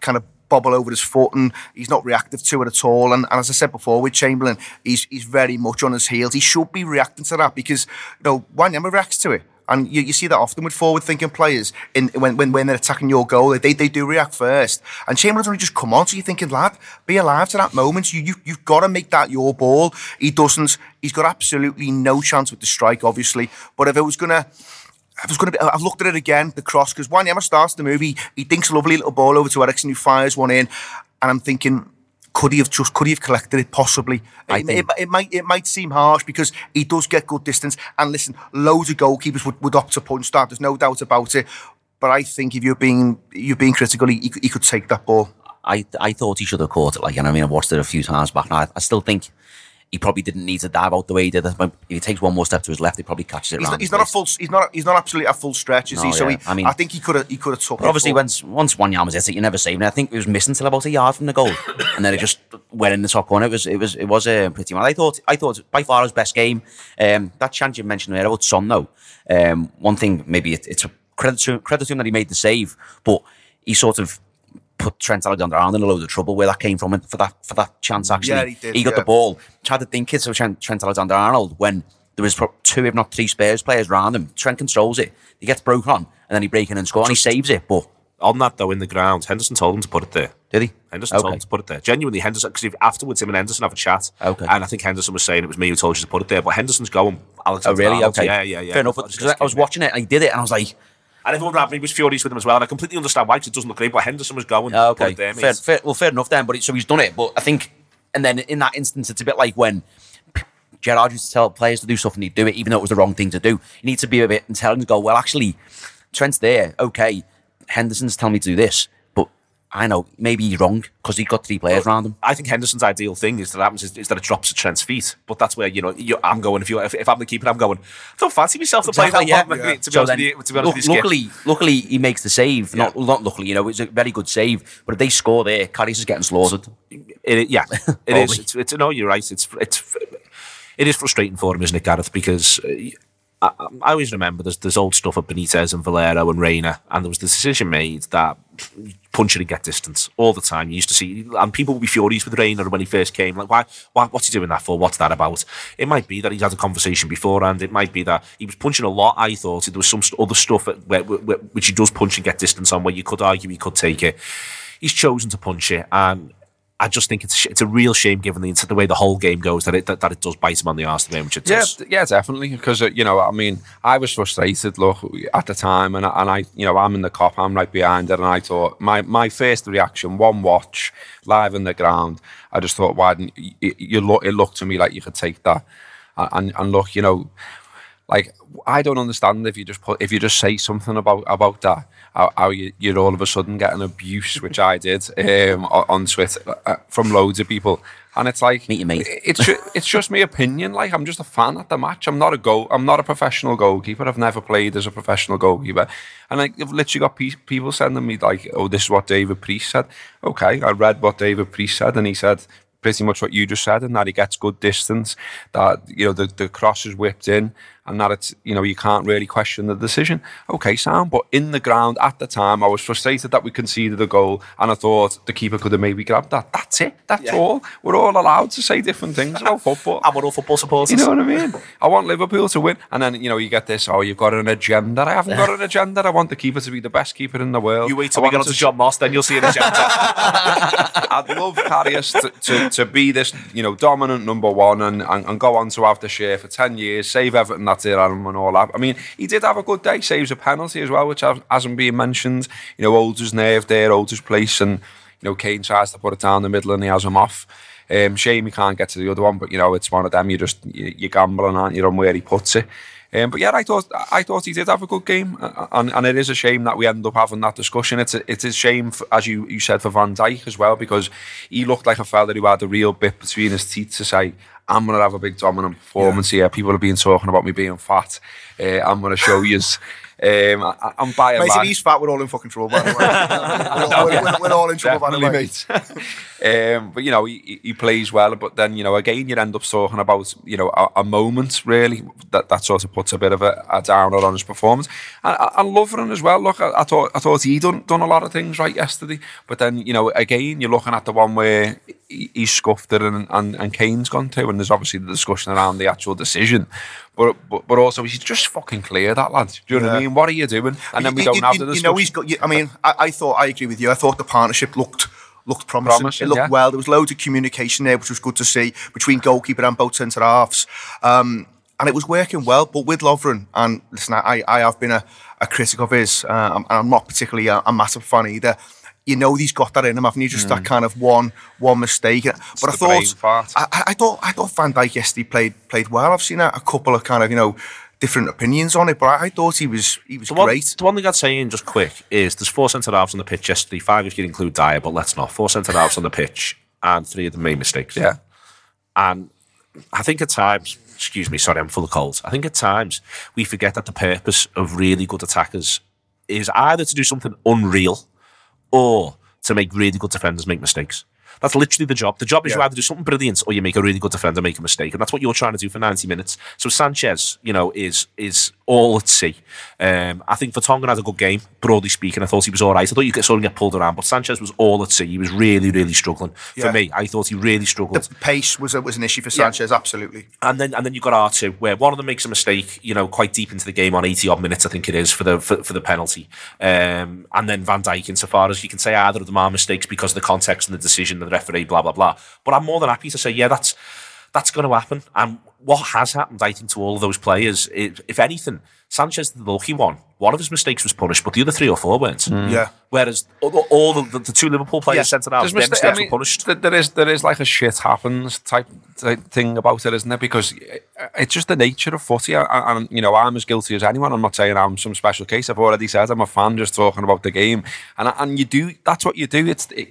kind of bobble over his foot, and he's not reactive to it at all. And, and as I said before, with Chamberlain, he's he's very much on his heels. He should be reacting to that because you know Wanyama reacts to it. And you, you see that often with forward-thinking players in when, when when they're attacking your goal, they they do react first. And Chamberlain's only just come on, so you're thinking, lad, be alive to that moment. You you you've got to make that your ball. He doesn't. He's got absolutely no chance with the strike, obviously. But if it was gonna I was going to be. I've looked at it again, the cross, because Wanyama starts the movie. He dinks a lovely little ball over to Eriksen, who fires one in, and I'm thinking, could he have just could he have collected it? Possibly. I it, think- it, it might it might seem harsh because he does get good distance. And listen, loads of goalkeepers would, would opt to punch that. There's no doubt about it. But I think if you're being you're being critical, he, he, could- take that ball. I I thought he should have caught it. Like, and I mean, I watched it a few times back, and I, I still think he probably didn't need to dive out the way he did. If he takes one more step to his left, he probably catches it. He's not, he's not a full. He's not. He's not absolutely a full stretch, is No, he? So he, I mean- I think he could have. He could have took But it. obviously, but- once once Wanyama's hit it, you never save it. I think it was missing till about a yard from the goal, and then it just went in the top corner. It was it was it was uh, pretty well. I thought I thought by far his best game. Um, that chance you mentioned there about Son though. Um, one thing maybe it, it's a credit to credit to him that he made the save, but he sort of put Trent Alexander-Arnold in a load of trouble where that came from for that for that chance actually. Yeah, he did, got yeah. the ball, tried to think it to Trent, Trent Alexander-Arnold when there was two, if not three Spurs players around him. Trent controls it. He gets broken on, and then he breaks in and score, and he saves it. But On that though, in the ground, Henderson told him to put it there. did he? Henderson told him to put it there. Genuinely, Henderson, because afterwards him and Henderson have a chat. Okay. And I think Henderson was saying it was me who told you to put it there, but Henderson's going. Alex Oh, really? Okay. Yeah, yeah, yeah. Fair enough. Because I was watching it and he did it, and I was like, And everyone around me was furious with him as well. And I completely understand why, 'cause it doesn't look great, but Henderson was going. oh, okay, fair, fair, well, fair enough then. But it, so he's done it. But I think, and then in that instance, it's a bit like when Gerard used to tell players to do stuff and he'd do it, even though it was the wrong thing to do. You need to be a bit intelligent and go, well, actually, Trent's there. Okay, Henderson's telling me to do this, I know maybe he's wrong because he got three players around him. I think Henderson's ideal thing is that happens is, is that it drops at Trent's feet. But that's where you know you I'm going. If you if, if I'm the keeper, I'm going. I don't fancy myself to play that long. yeah. To be So honest then, you, to be honest look, with you, Skip. luckily, luckily he makes the save. Not not luckily, you know, it's a very good save. But if they score there, Karius is getting slaughtered. It, yeah, it is. It's, it's no, you're right. It's it's it is frustrating for him, isn't it, Gareth? Because uh, I, I always remember there's there's old stuff at Benitez and Valero and Reina, and there was the decision made that punch it and get distance all the time. You used to see, and people would be furious with Reina when he first came. Like, why, why? What's he doing that for? What's that about? It might be that he's had a conversation beforehand. It might be that he was punching a lot. I thought there was some other stuff where, where, which he does punch and get distance on, where you could argue he could take it. He's chosen to punch it, and I just think it's it's a real shame given the the way the whole game goes that it that, that it does bite him on the arse the way in which it Yeah, does. yeah, definitely. Because uh, you know, I mean, I was frustrated. Look, at the time, and I- and I, you know, I'm in the Kop, I'm right behind it, and I thought my my first reaction, one watch, live in the ground, I just thought, why didn't you, you look? It looked to me like you could take that, and, and look, you know, like I don't understand if you just put if you just say something about about that. How, how you, you're all of a sudden getting abuse, which I did um, on Twitter uh, from loads of people, and it's like Meet your mate. it's it's just my opinion. Like I'm just a fan at the match. I'm not a goal. I'm not a professional goalkeeper. I've never played as a professional goalkeeper. And like, I've literally got pe- people sending me like, "Oh, this is what David Priest said." Okay, I read what David Priest said, and he said pretty much what you just said, and that he gets good distance. That you know the the cross is whipped in, and that it's you know you can't really question the decision. Okay, Sam, but in the ground at the time, I was frustrated that we conceded a goal, and I thought the keeper could have maybe grabbed that. That's it. That's all. We're all allowed to say different things about football. I'm all football supporters. You know what I mean? I want Liverpool to win. And then, you know, you get this, oh, you've got an agenda. I haven't got an agenda. I want the keeper to be the best keeper in the world. You wait till I we get want on him to John Moss, then you'll see an agenda. I'd love Karius to, to, to be this, you know, dominant number one and, and, and go on to have the share for 10 years, save everything that's there and and all that. I mean, he did have a good day, saves a penalty as well, which has- hasn't been mentioned. You know, holds his nerve there, holds his place, and, you know, Kane tries to put it down the middle and he has him off. Um, shame you can't get to the other one, but, you know, it's one of them, you just, you, you're gambling, aren't you, on where he puts it. Um, but yeah, I thought I thought he did have a good game, uh, and, and it is a shame that we end up having that discussion. It's a, it is a shame, for, as you, you said, for Van Dijk as well, because he looked like a fella who had a real bit between his teeth to say, "I'm going to have a big dominant performance here." People have been talking about me being fat. Uh, I'm going to show you. Um, I, I'm by and if he's fat, we're all in fucking trouble, by the way. we're, we're, we're all in trouble, by the way. Mate. um, but you know, he, he plays well. But then you know, again, you end up talking about you know a, a moment really that, that sort of puts a bit of a, a downer on his performance. And I, I love him as well. Look, I, I thought I thought he done done a lot of things right yesterday. But then you know, again, you're looking at the one where he, he scuffed it and, and and Kane's gone to, and there's obviously the discussion around the actual decision. But but, but also, he's just fucking clear that lad. Do you know what I mean? What are you doing? And then we You- don't you, have you, the you know, he's got. I mean, I, I thought I agree with you. I thought the partnership looked looked promising. Promising, it looked yeah. well. There was loads of communication there, which was good to see between goalkeeper and both centre halves. Um, and it was working well, but with Lovren, and listen, I, I have been a, a critic of his, uh, and I'm not particularly a, a massive fan either. You know he's got that in him, haven't you? Just that kind of one one mistake. But I Mm. the brain thought. I, I- I thought I thought Van Dijk yesterday played played well. I've seen a, a couple of kind of you know different opinions on it, but I, I thought he was he was The one, great. the one thing I'd say in just quick is there's four centre halves on the pitch yesterday, five if you include Dier, but let's not. Four centre halves on the pitch, and three of them made mistakes. yeah. And I think at times, excuse me, sorry, I'm full of colds. I think at times we forget that the purpose of really good attackers is either to do something unreal or to make really good defenders make mistakes. That's literally the job. The job is you Yeah. either do something brilliant or you make a really good defender make a mistake, and that's what you're trying to do for 90 minutes. So Sanchez, you know, is is all at sea. Um, I think Vertonghen had a good game, broadly speaking. I thought he was all right. I thought you could sort of get pulled around, but Sanchez was all at sea. He was really, really struggling. Yeah. For me, I thought he really struggled. The pace was a, was an issue for Sanchez, absolutely. And then and then you've got R two, where one of them makes a mistake, you know, quite deep into the game on eighty odd minutes, I think it is for the for, for the penalty. Um, and then Van Dijk, insofar as you can say either of them are mistakes because of the context and the decision, and the referee, blah blah blah. But I'm more than happy to say, yeah, that's that's going to happen. And what has happened, I think, to all of those players, if, if anything, Sanchez, the lucky one, one of his mistakes was punished, but the other three or four weren't. Yeah. Whereas all, all the, the, two Liverpool players Yeah. centre halves, There's their mista- I mean, were punished. th- There is there is like a shit happens type, type thing about it, isn't there? Because uh, it's just the nature of footy, and, and you know I'm as guilty as anyone. I'm not saying I'm some special case. I've already said I'm a fan, just talking about the game, and and you do that's what you do. It's it,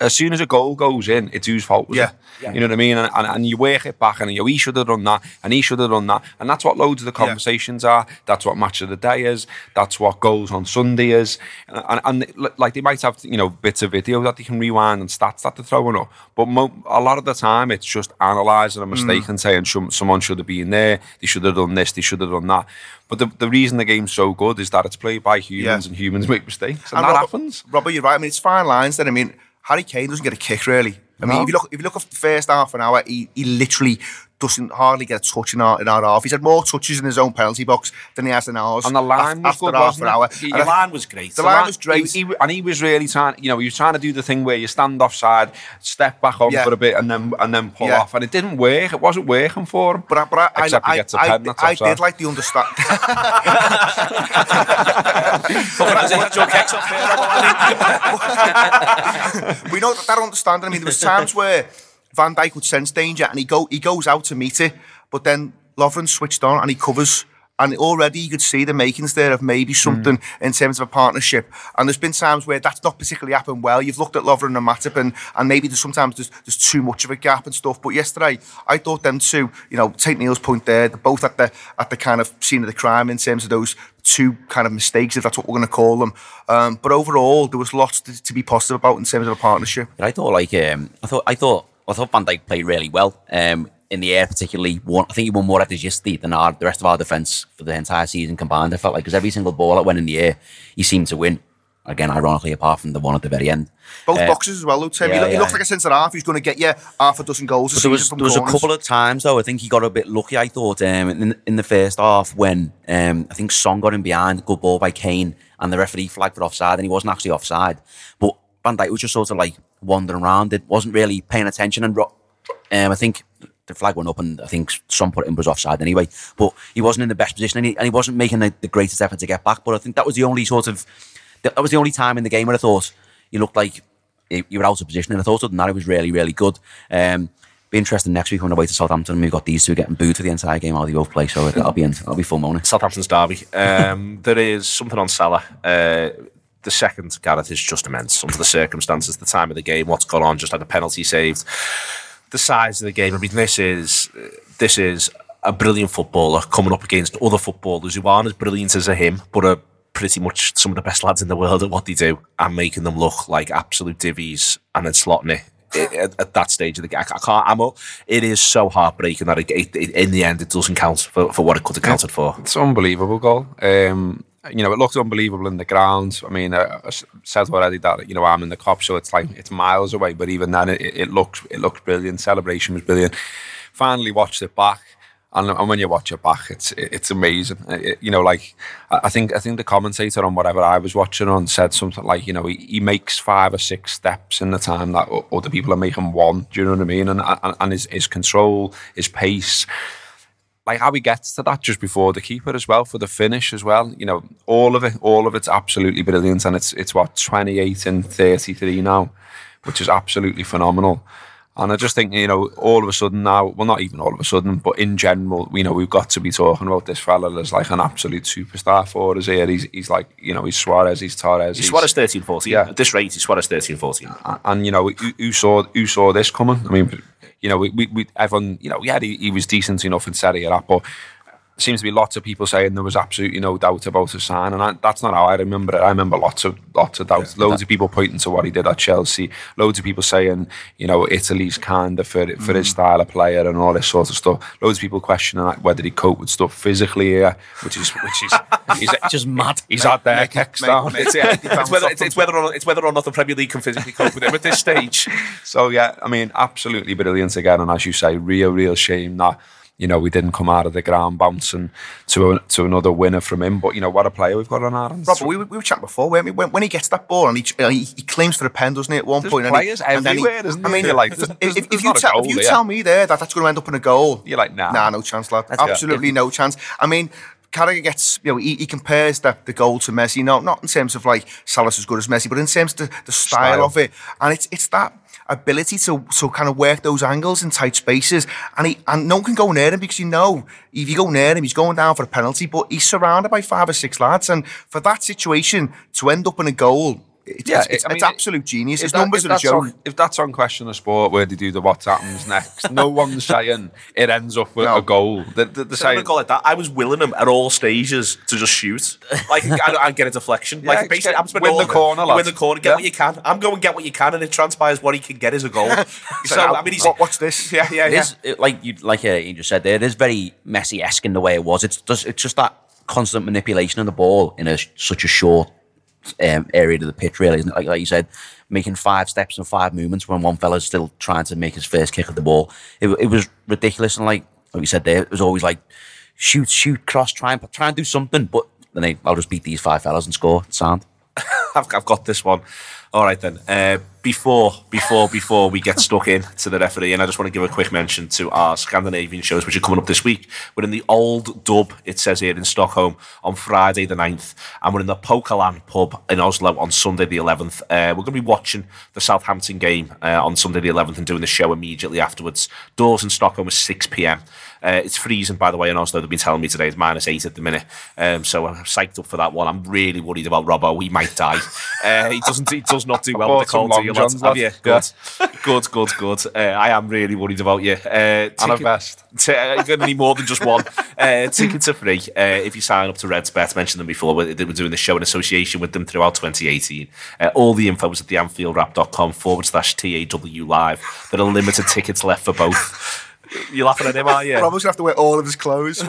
as soon as a goal goes in, it's whose fault was Yeah. it? You know what I mean? And, and, and you work it back, and you know, he should have done that, and he should have done that, and that's what loads of the conversations are. That's what match of the day is. That's what goals on Sunday is, and, and, and like they might have you know bits of video that they can rewind and stats that they're throwing up, but mo- a lot of the time it's just analysing a mm. mistake and saying "Some- someone should have been there, they should have done this, they should have done that. But the, the reason the game's so good is that it's played by humans Yeah. and humans make mistakes, and, And that Robert, happens. Robert, you're right. I mean, it's fine lines. Then I mean, Harry Kane doesn't get a kick really. I mean, No. if you look, if you look at the first half an hour, he, he literally doesn't hardly get a touch in our in our half. He's had more touches in his own penalty box than he has in ours. And the line was good, half an hour. He- The line was great. The line was great. He, he- and he was really trying, you know, he was trying to do the thing where you stand offside, step back on Yeah. for a bit, and then and then pull Yeah. off, and it didn't work. It wasn't working for him. But I, but I, Except I, he gets a pen, I, I did like the understand. we know that, that understanding. I mean, there was times where Van Dijk would sense danger and he go he goes out to meet it, but then Lovren switched on and he covers. And already you could see the makings there of maybe something in terms of a partnership. And there's been times where that's not particularly happened well. You've looked at Lovren and Matip and, and maybe there's sometimes there's, there's too much of a gap and stuff. But yesterday, I thought them two, you know, take Neil's point there, they're both at the at the kind of scene of the crime in terms of those two kind of mistakes, if that's what we're going to call them. Um, but overall, there was lots to, to be positive about in terms of a partnership. I thought like um, I thought I thought I thought Van Dijk played really well. Um, in the air, particularly, won, I think he won more headers yesterday than our, the rest of our defence for the entire season combined. I felt like because every single ball that went in the air, he seemed to win. Again, ironically, apart from the one at the very end. Both Uh, boxes as well, though, Tim. he, yeah, he looks like a centre half who's going to get you half a dozen goals. But there was there was a couple of times though. I think he got a bit lucky. I thought um, in in the first half when um, I think Son got in behind, good ball by Kane, and the referee flagged for offside, and he wasn't actually offside. But Van Dijk was just sort of like wandering around. It wasn't really paying attention, and um, I think the flag went up, and I think some put it was offside anyway. But he wasn't in the best position, and he, and he wasn't making the, the greatest effort to get back. But I think that was the only sort of that was the only time in the game where I thought you looked like you you were out of position, and I thought other than that, it was really, really good. Um, be interesting next week when away to Southampton. We've got these two getting booed for the entire game while they both play, so that'll be that'll be money. Southampton's derby. Um, there is something on Salah. Uh, the second Gareth is just immense under the circumstances, the time of the game, what's gone on, just had a penalty saved, the size of the game. I mean, this is this is a brilliant footballer coming up against other footballers who aren't as brilliant as him, but are pretty much some of the best lads in the world at what they do, and making them look like absolute divvies, and then slotting it. At, at that stage of the game, I can't. I'm. a- It is so heartbreaking that it, it, it, in the end it doesn't count for, for what it could have counted for. It's an unbelievable goal. Um, you know, it looked unbelievable in the ground. I mean, uh, I s- said already that you know I'm in the Kop, so it's like it's miles away. But even then, it, it looked it looked brilliant. Celebration was brilliant. Finally watched it back, and, and when you watch it back, it's it's amazing. It- you know, like I I think I think the commentator on whatever I was watching on said something like, you know, he, he makes five or six steps in the time that other people are making one. Do you know what I mean? And and, and his, his control, his pace like how he gets to that just before the keeper as well for the finish as well. You know, all of it, all of it's absolutely brilliant, and it's it's what twenty eight and thirty three now, which is absolutely phenomenal. And I just think you know, all of a sudden now, well, not even all of a sudden, but in general, you know, we've got to be talking about this fella as like an absolute superstar for us here. He's he's like you know, he's Suarez, he's Torres, He's Suarez 13 14. Yeah. At this rate, he's Suarez 13 14. and you know who, who saw who saw this coming? I mean, you know, we, we, we everyone, you know, yeah, he, he was decent enough in Serie A, but seems to be lots of people saying there was absolutely no doubt about his sign, and I, that's not how I remember it. I remember lots of lots of doubts. loads of people pointing to what he did at Chelsea. Loads of people saying, you know, Italy's kind of for for his mm. style of player and all this sort of stuff. Loads of people questioning like, whether he cope with stuff physically here, which is which is he's Just mad. he's out there Make- make- down. make- It's, yeah, it's, whether, it's, it's whether or not, it's whether or not the Premier League can physically cope with him at this stage. So yeah, I mean, absolutely brilliant again, and as you say, real, real shame that you know, we didn't come out of the ground bouncing to a, to another winner from him. But you know, what a player we've got on our hands. Robert, we, were- we were chatting before, weren't we? When, when he gets that ball and he, uh, he, he claims for a pen, doesn't he, at one There's point? players and he, and then he- everywhere, isn't I mean, there? Like, if, there's- if, there's- if you, tell, goal if you there. tell me there that that's going to end up in a goal, You're like, nah. nah, no chance, lad. That's- Absolutely no chance. I mean, Carragher gets, you know, he, he compares the, the goal to Messi, not not in terms of like Salah's as good as Messi, but in terms of the, the style, Style. of it, and it's it's that ability to to kind of work those angles in tight spaces, and he and no one can go near him because you know if you go near him, he's going down for a penalty, but he's surrounded by five or six lads, and for that situation to end up in a goal. It's, Yeah, it's, I it's absolute genius. If His that- numbers if are a that's joke. On, if that's on question of sport, where they do the what happens next, no one's saying it ends up with No. a goal. They, they, they're So saying, a goal like that, I was willing him at all stages to just shoot, like and, and get a deflection. Yeah, like basically, get- I'm spending win all the corner, you win the corner, get Yeah. what you can. I'm going get what you can, and it transpires what he can get is a goal. so I mean, he's What- what's this? Yeah, yeah, yeah. is it- like you like uh, you just said there. It is very Messi esque in the way it was. It's just it's just that constant manipulation of the ball in a such a short um, area of the pitch. Really, isn't it? Like, like you said, making five steps and five movements when one fella's still trying to make his first kick at the ball. It, it was ridiculous, and like like you said there, it was always like shoot, shoot, cross, try and try and do something. But then I'll just beat these five fellas and score. Sound. I've, I've got this one. All right then. Uh, before, before, before we get stuck in to the referee, and I just want to give a quick mention to our Scandinavian shows, which are coming up this week. We're in the old dub, it says here in Stockholm, on Friday the 9th, and we're in the Pokerland pub in Oslo on Sunday the 11th. Uh, we're going to be watching the Southampton game uh, on Sunday the 11th and doing the show immediately afterwards. Doors in Stockholm is 6 p.m. Uh, it's freezing, by the way, in Oslo. They've been telling me today it's minus eight at the minute. Um, so I'm psyched up for that one. I'm really worried about Robbo. He might die. Uh, he doesn't. He does not do well with the cold. do long you, lads? Johns, Have lad. you? Good, good, good, good. Uh, I am really worried about you. Uh, and a ticket- vest. T- you're going to need more than just one. Uh, tickets are free uh, if you sign up to Redsbet. Mentioned them before. We're, they were doing the show in association with them throughout 2018. Uh, all the info is at theanfieldwrap.com forward slash TAW live. There are limited tickets left for both. You're laughing at him, are you? Robert's gonna have to wear all of his clothes.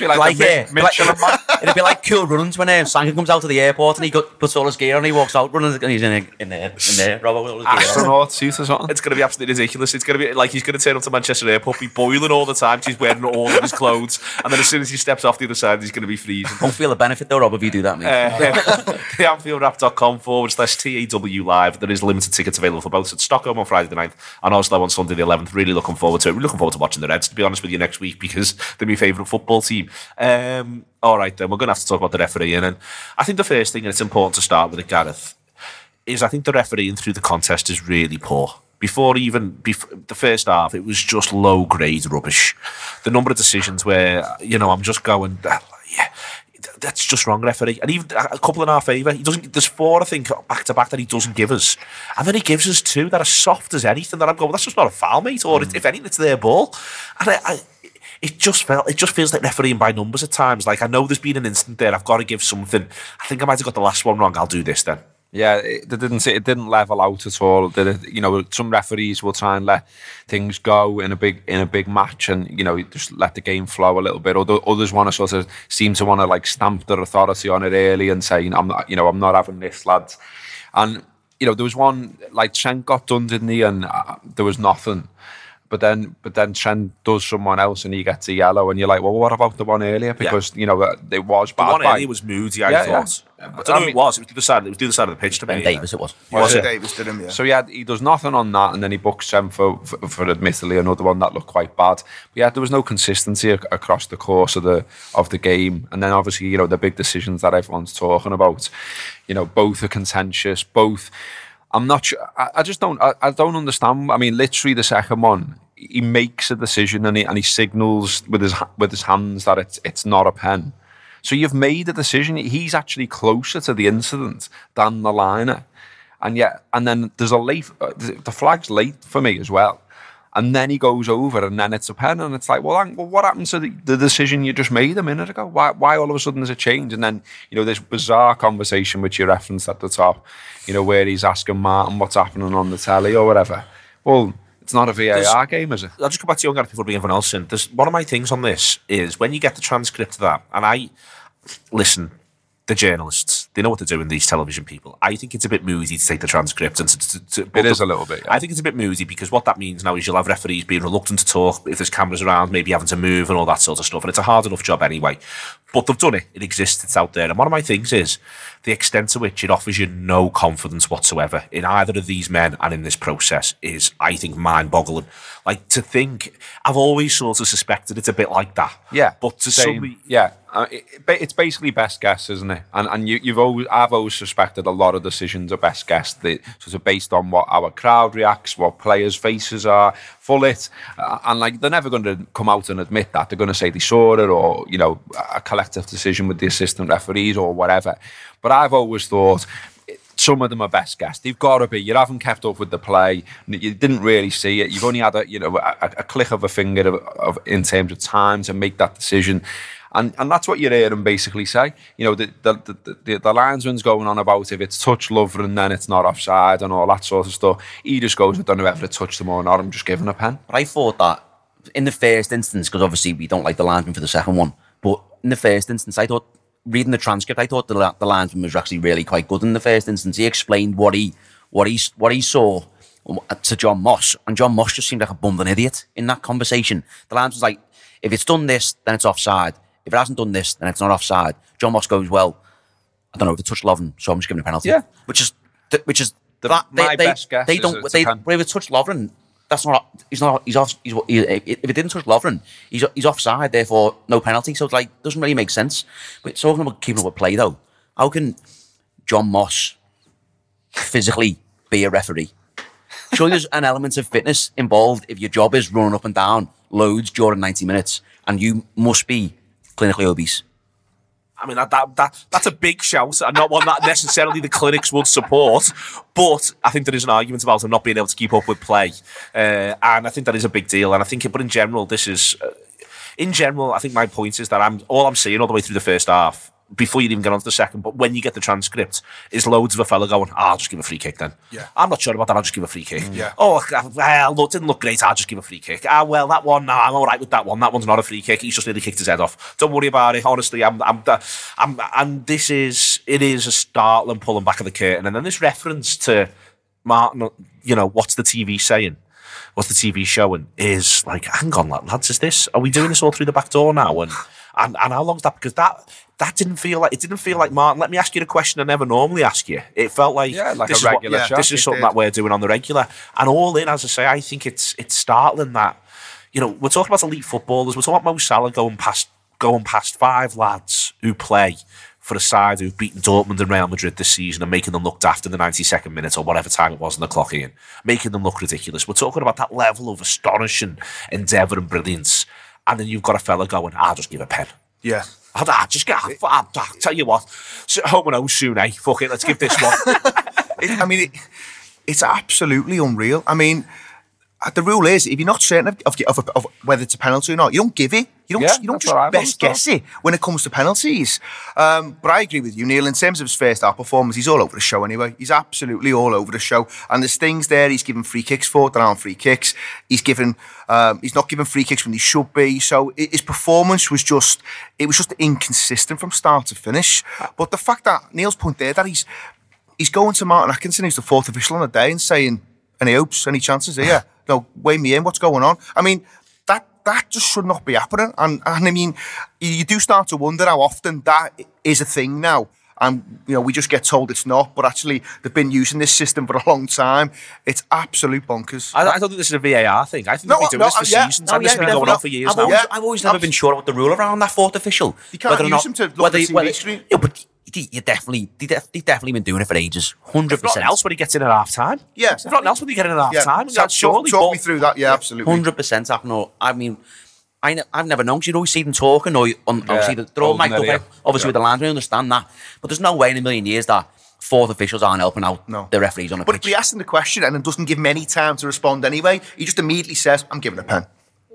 When it's, Like, the yeah, Mi- like, Michelin it'd be like cool runnings when um, Sanka comes out to the airport and he got, puts all his gear on and he walks out running and he's in, a, in there, in there, Robert with all his gear on. astronaut suit or something. It's going to be absolutely ridiculous. It's going to be like he's going to turn up to Manchester Airport, be boiling all the time. He's wearing all of his clothes, and then as soon as he steps off the other side, he's going to be freezing. Won't feel the benefit though, Rob, if you do that, mate. Uh, theanfieldwrap.com forward slash TAW live. There is limited tickets available for both at Stockholm on Friday the 9th and Oslo on Sunday the 11th. Really looking forward to it. Really looking forward to watching the Reds, to be honest with you, next week because they're my favourite football team. Um, all right, then, we're going to have to talk about the refereeing. And I think the first thing, and it's important to start with it, Gareth, is I think the refereeing through the contest is really poor. Before even before the first half, it was just low grade rubbish. The number of decisions where you know I'm just going, "Ah, yeah, that's just wrong, referee. And even a couple in our favour, he doesn't. There's four I think back to back that he doesn't give us, and then he gives us two that are soft as anything. That I'm going, well, that's just not a foul, mate. Or if anything, it's their ball. And I, I, it just felt it just feels like refereeing by numbers at times. Like I know there's been an instant there. I've got to give something. I think I might have got the last one wrong. I'll do this then. Yeah, it, didn't it didn't level out at all. Did? You know, some referees will try and let things go in a big in a big match, and you know, just let the game flow a little bit. Other, others want to sort of seem to want to like stamp their authority on it early and say, I'm not, you know, I'm not having this, lads. And you know, there was one like Trent got done, didn't he? And uh, there was nothing. But then, but then Trent does someone else and he gets a yellow, and you're like, well, what about the one earlier? Because you know uh, it was The bad. one by- earlier was moody. I Yeah, yeah. thought. I But don't know I who it mean- was. It was the other side. It was the other side of the pitch to me. Ben Davies, it was. Was it? Davies did him, yeah. So yeah, he does nothing on that, and then he books them for, for, for admittedly another one that looked quite bad. But yeah, there was no consistency ac- across the course of the of the game, and then obviously you know the big decisions that everyone's talking about. You know, both are contentious. Both, I'm not sure. I, I just don't. I, I don't understand. I mean, literally the second one, he makes a decision and he and he signals with his with his hands that it's it's not a pen. So you've made a decision. He's actually closer to the incident than the liner. And yet, and then there's a late, the flag's late for me as well. And then he goes over and then it's a pen. And it's like, well, well what happened to the, the decision you just made a minute ago? Why, why all of a sudden there's a change? And then, you know, this bizarre conversation which you referenced at the top, you know, where he's asking Martin what's happening on the telly or whatever. Well, it's not a VAR game, is it? I'll just go back to you, Gareth, before we bring everyone else in. There's, one of my things on this is when you get the transcript of that, and I listen, the journalists, They know what they're doing. These television people. I think it's a bit moody to take the transcript and to. to, to It is a little bit, yeah. I think it's a bit moody because what that means now is you'll have referees being reluctant to talk if there's cameras around, maybe having to move and all that sort of stuff. And it's a hard enough job anyway. But they've done it. It exists. It's out there. And one of my things is the extent to which it offers you no confidence whatsoever in either of these men and in this process is, I think, mind-boggling. Like to think, I've always sort of suspected it's a bit like that. Yeah, But to same. suddenly, yeah, uh, it, it- it's basically best guess, isn't it? And and you, you've always, I've always suspected a lot of decisions are best guess, that sort of based on what our crowd reacts, what players' faces are, full it, uh, and like they're never going to come out and admit that. They're going to say they saw it, or you know, a collective decision with the assistant referees or whatever. But I've always thought. Some of them are best guess. They've got to be. You haven't kept up with the play. You didn't really see it. You've only had a you know a, a click of a finger of, of in terms of time to make that decision. And and that's what you're hearing basically say. You know, the the, the, the, the linesman's going on about if it's touch Lovren and then it's not offside and all that sort of stuff. He just goes, I don't know whether it touched him or not. I'm just giving a pen. But I thought that in the first instance, because obviously we don't like the linesman for the second one, but in the first instance, I thought reading the transcript, I thought the, the linesman was actually really quite good in the first instance. He explained what he what he what he saw um, uh, to John Moss, and John Moss just seemed like a bumbling idiot in that conversation. The linesman was like, "If it's done this, then it's offside. If it hasn't done this, then it's not offside." John Moss goes, "Well, I don't know if it touched Lovren, so I'm just giving a penalty." Yeah. which is which is The- that, they, my they, best guess they is don't a they but if it touched Lovren, that's not. He's not. He's off. He's, he, if it didn't touch Lovren, he's he's offside. Therefore, no penalty. So it's like doesn't really make sense. But talking about keeping up with play though, how can John Moss physically be a referee? Surely there's an element of fitness involved if your job is running up and down loads during 90 minutes, and you must be clinically obese. I mean, that, that, that that's a big shout and not one that necessarily the clinics would support. But I think there is an argument about them not being able to keep up with play. Uh, and I think that is a big deal. And I think, but in general, this is, uh, in general, I think my point is that I'm all I'm seeing all the way through the first half. Before you even get on to the second, but when you get the transcript, is loads of a fella going, "Ah, I'll just give a free kick then. Yeah. I'm not sure about that. I'll just give a free kick. Yeah. Oh, well, look, didn't look great. I'll just give a free kick. Ah, well, that one, no, I'm all right with that one. That one's not a free kick. He's just nearly kicked his head off. Don't worry about it. Honestly, I'm, I'm, I'm, and this is, it is a startling pulling back of the curtain. And then this reference to Martin, you know, what's the TV saying? What's the TV showing? Is like, hang on, lads, is this? Are we doing this all through the back door now? And and, and how long's that? Because that that didn't feel like it didn't feel like Martin. Let me ask you the question I never normally ask you. It felt like Yeah, like this a is what- yeah. This is something did. that we're doing on the regular. And all in, as I say, I think it's it's startling that you know we're talking about elite footballers. We're talking about Mo Salah going past going past five lads who play for a side who've beaten Dortmund and Real Madrid this season and making them look daft in the 92nd minute or whatever time it was in the clock in, making them look ridiculous. We're talking about that level of astonishing endeavour and brilliance. And then you've got a fella going, I'll just give a pen. Yeah. I'll, I'll just get, I'll, I'll, I'll tell you what, home and home soon, eh? Fuck it, let's give this one. It, I mean, it, it's absolutely unreal. I mean, the rule is if you're not certain of, of, of, of whether it's a penalty or not, you don't give it. You don't. Yeah, you don't just best guess it when it comes to penalties. Um, but I agree with you, Neil. In terms of his first half performance, he's all over the show anyway. He's absolutely all over the show. And there's things there he's given free kicks for that aren't free kicks. He's given. Um, he's not giving free kicks when he should be. So his performance was just. It was just inconsistent from start to finish. But the fact that Neil's point there that he's he's going to Martin Atkinson, who's the fourth official on the day, and saying, "Any hopes? Any chances here? no, weigh me in. What's going on?" I mean, that that just should not be happening. And and I mean, you, do start to wonder how often that is a thing now. And you know, we just get told it's not, but actually they've been using this system for a long time. It's absolute bonkers. I, I don't think this is a VAR thing. I think No, they've been doing no, this for yeah, seasons, no, and this has been going on for years I've now. always, Yeah. I've always never been sure about the rule around that fourth official. You can't use him to look at the TV screen. Yeah, but he, he definitely, he def, he's definitely been doing it for ages. Hundred If nothing percent. else when he gets in at half time. Yeah. If nothing else when he get in at half yeah, time. So That's surely. talk, talk me through that. Yeah, absolutely. Hundred percent happening. I mean, I ne- I've never known. Cause you'd always see them talking, or you- on, obviously they're all mic'd up. their ear. Eh, obviously with the land, we understand that. But there's no way in a million years that fourth officials aren't helping out No. the referees on a But pitch. if we ask him the question and it doesn't give him any time to respond anyway, he just immediately says, "I'm giving a pen."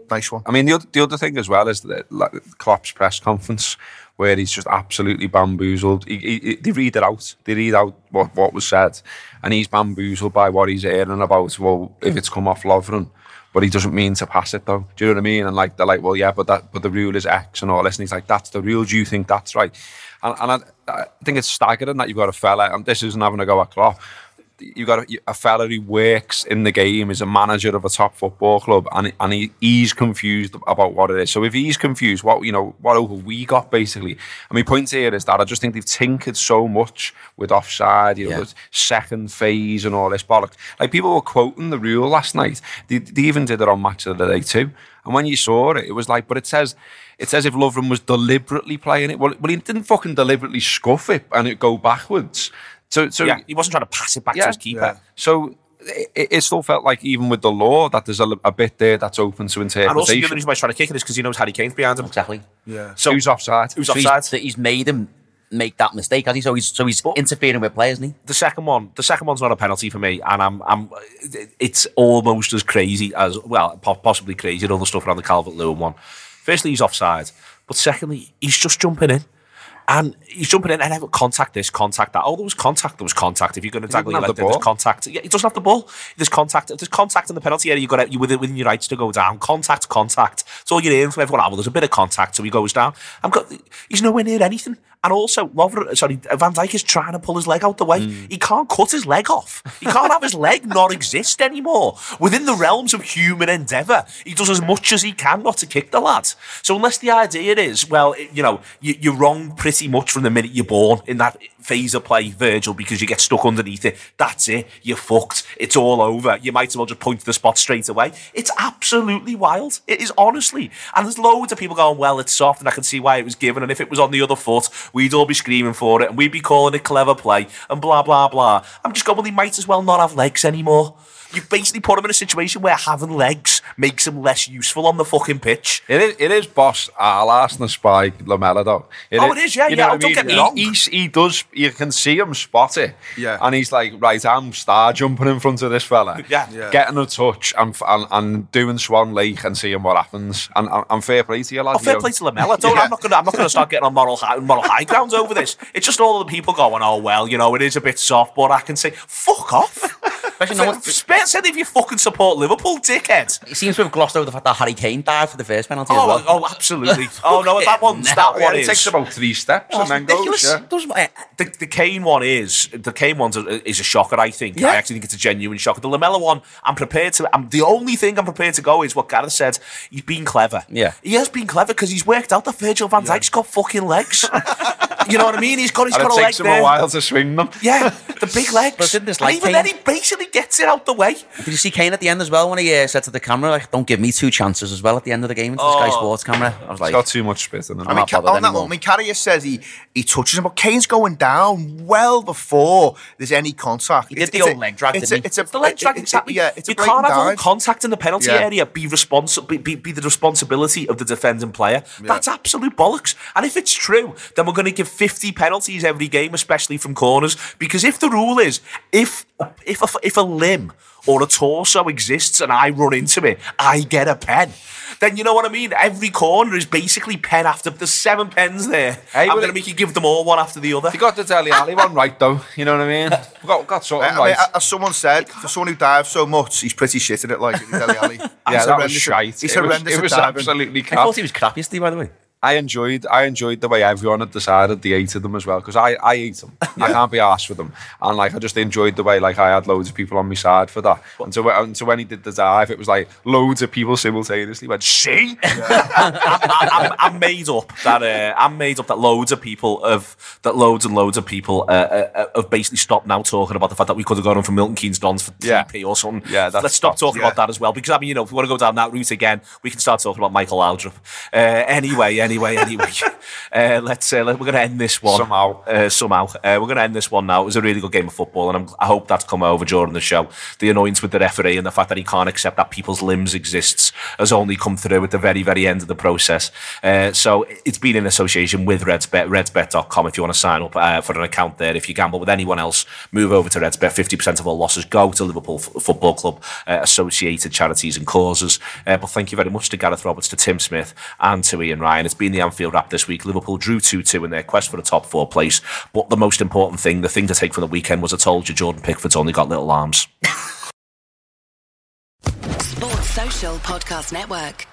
Nice one. I mean, the other, the other thing as well is that like, Klopp's press conference, where he's just absolutely bamboozled. He, he, he- they read it out. They read out what, what was said, and he's bamboozled by what he's hearing about. Well, if it's come off Lovren, but he doesn't mean to pass it though. Do you know what I mean? And like they're like, well, yeah, but that but the rule is X and all this, and he's like, that's the rule. Do you think that's right? And, and I, I think it's staggering that you've got a fella, and this isn't having a go at Klopp. You've got a, a fella who works in the game, is a manager of a top football club, and and he, he's confused about what it is. So if he's confused, what you know, what over we got basically. And my point here is that I just think they've tinkered so much with offside, you know, Yeah. second phase and all this bollocks. Like people were quoting the rule last night. They, they even did it on Match of the Day too. And when you saw it, it was like, but it says, it says if Lovren was deliberately playing it. Well, well, he didn't fucking deliberately scuff it and it go backwards. So, so yeah, he wasn't trying to pass it back to his keeper. yeah. So it, it still felt like even with the law that there's a, a bit there that's open to interpretation. And also, the interpretation. other reason why he's trying to kick it is because he knows Harry Kane's behind him. Exactly. Yeah. So Who's offside? Who's So he's, offside? so he's made him make that mistake, has he? So he's so he's interfering with players, isn't he? the second one, the second one's not a penalty for me, and I'm, I'm, it's almost as crazy as well, possibly crazy. All the stuff around the Calvert Lewin one. Firstly, he's offside, but secondly, he's just jumping in. And he's jumping in and have contact this, contact that. Oh, there was contact, there was contact. If you're going to tackle your have leg, the there's contact. Yeah, he doesn't have the ball. There's contact. If there's contact in the penalty area, you've got you within, within your rights to go down. Contact, contact. It's all you're hearing from everyone. Ah, well, there's a bit of contact, so he goes down. I'm got. He's nowhere near anything. And also, Lovren, sorry, Van Dijk is trying to pull his leg out the way. Hmm. He can't cut his leg off. He can't have his leg not exist anymore. Within the realms of human endeavour, he does as much as he can not to kick the lad. So unless the idea is, well, you know, you, you're wrong pretty much from the minute you're born in that phase of play, Virgil, because you get stuck underneath it. That's it. You're fucked. It's all over. You might as well just point to the spot straight away. It's absolutely wild. It is honestly. And there's loads of people going, well, it's soft, and I can see why it was given. And if it was on the other foot, we'd all be screaming for it, and we'd be calling it clever play, and blah, blah, blah. I'm just going, well, he might as well not have legs anymore. You've basically put him in a situation where having legs makes him less useful on the fucking pitch. It is, it is boss al Arsenal spy Lamela though. Oh, it is, yeah, you yeah, know oh, don't I get me mean? wrong. He, he's- he does. You can see him spot it. Yeah. and he's like, right, I'm star jumping in front of this fella. Yeah. Yeah. getting a touch and, and and doing Swan Lake and seeing what happens. And, and, and fair play to you, lad. Oh, fair you play know. to Lamela. Don't, I'm not going to. I'm not going to start getting on moral high, moral high grounds over this. It's just all the people going, "Oh well, you know, it is a bit soft," but I can say, "Fuck off." Especially no one- Spare said if you fucking support Liverpool, dickhead. It seems to have glossed over the fact that Harry Kane died for the first penalty as Oh, well. oh, absolutely. Oh no, that one's No, that Yeah, one it is. takes about three steps and then goes. ridiculous. Yeah. Doesn't the, the Kane one is the Kane one's a, is a shocker. I think. Yeah. I actually think it's a genuine shocker. The Lamela one, I'm prepared to. I'm the only thing I'm prepared to go is what Gareth said. He's been clever. Yeah. he has been clever because he's worked out that Virgil Van Dijk's got fucking legs. you know what I mean? He's got he's And got it a leg takes him a while to swing them. Yeah, the big legs. But didn't this and even Kane- then, he basically gets it out the way. Did you see Kane at the end as well when he uh, said to the camera, like, don't give me two chances as well at the end of the game into the Sky Oh. Sports camera? I was He's like, got too much spit in him. I'm mean, Ca- on that anymore. one, I mean, Carragher says he, he touches him, but Kane's going down well before there's any contact. He did the old leg drag, it's didn't a, he? it's a, It's the leg it- drag, it- exactly. Yeah, it's you a blatant can't have all contact in the penalty Yeah. area be responsible, be, be, be the responsibility of the defending player. That's absolute bollocks. And if it's true, then we're going to give 50 penalties every game, especially from corners. Because if the rule is, if if a, if a limb or a torso exists and I run into it, I get a pen. Then you know what I mean. Every corner is basically pen after. There's seven pens there. Hey, I'm but going to make you give them all one after the other. You got the Dele Alli one right though. You know what I mean? We got got something I mean, right. as someone said, for someone who dives so much, he's pretty shit at it, like in Dele Alli. yeah, He's that was shite. He's it was, horrendous it was diving. absolutely I thought he was crap yesterday, by the way. I enjoyed I enjoyed the way everyone had decided they hated them as well because I, I hate them. I can't be arsed with them. And like I just enjoyed the way like I had loads of people on my side for that. And so, when- and so when he did the dive, it was like loads of people simultaneously went, see? I'm, I'm made up that uh, I'm made up that loads of people have that loads and loads of people uh, uh, uh, have basically stopped now talking about the fact that we could have gone on from Milton Keynes Dons for Yeah. TP or something. Yeah, that's let's stop talking yeah. about that as well because I mean you know if we want to go down that route again, we can start talking about Michael Aldrup. Uh, anyway, anyway, anyway, uh, let's uh, let, we're going to end this one Somehow. Uh, somehow, uh, we're going to end this one now. It was a really good game of football, and I'm, I hope that's come over during the show. The annoyance with the referee and the fact that he can't accept that people's limbs exists has only come through at the very, very end of the process. Uh, so it's been in association with Redsbet, redsbet.com. If you want to sign up uh, for an account there, if you gamble with anyone else, move over to Redsbet. 50% of all losses go to Liverpool F- Football Club, uh, associated charities and causes. Uh, but thank you very much to Gareth Roberts, to Tim Smith, and to Ian Ryan. It's been the Anfield Wrap this week. Liverpool drew 2 2 in their quest for the top four place. But the most important thing, the thing to take from the weekend was I told you Jordan Pickford's only got little arms. Sports Social Podcast Network.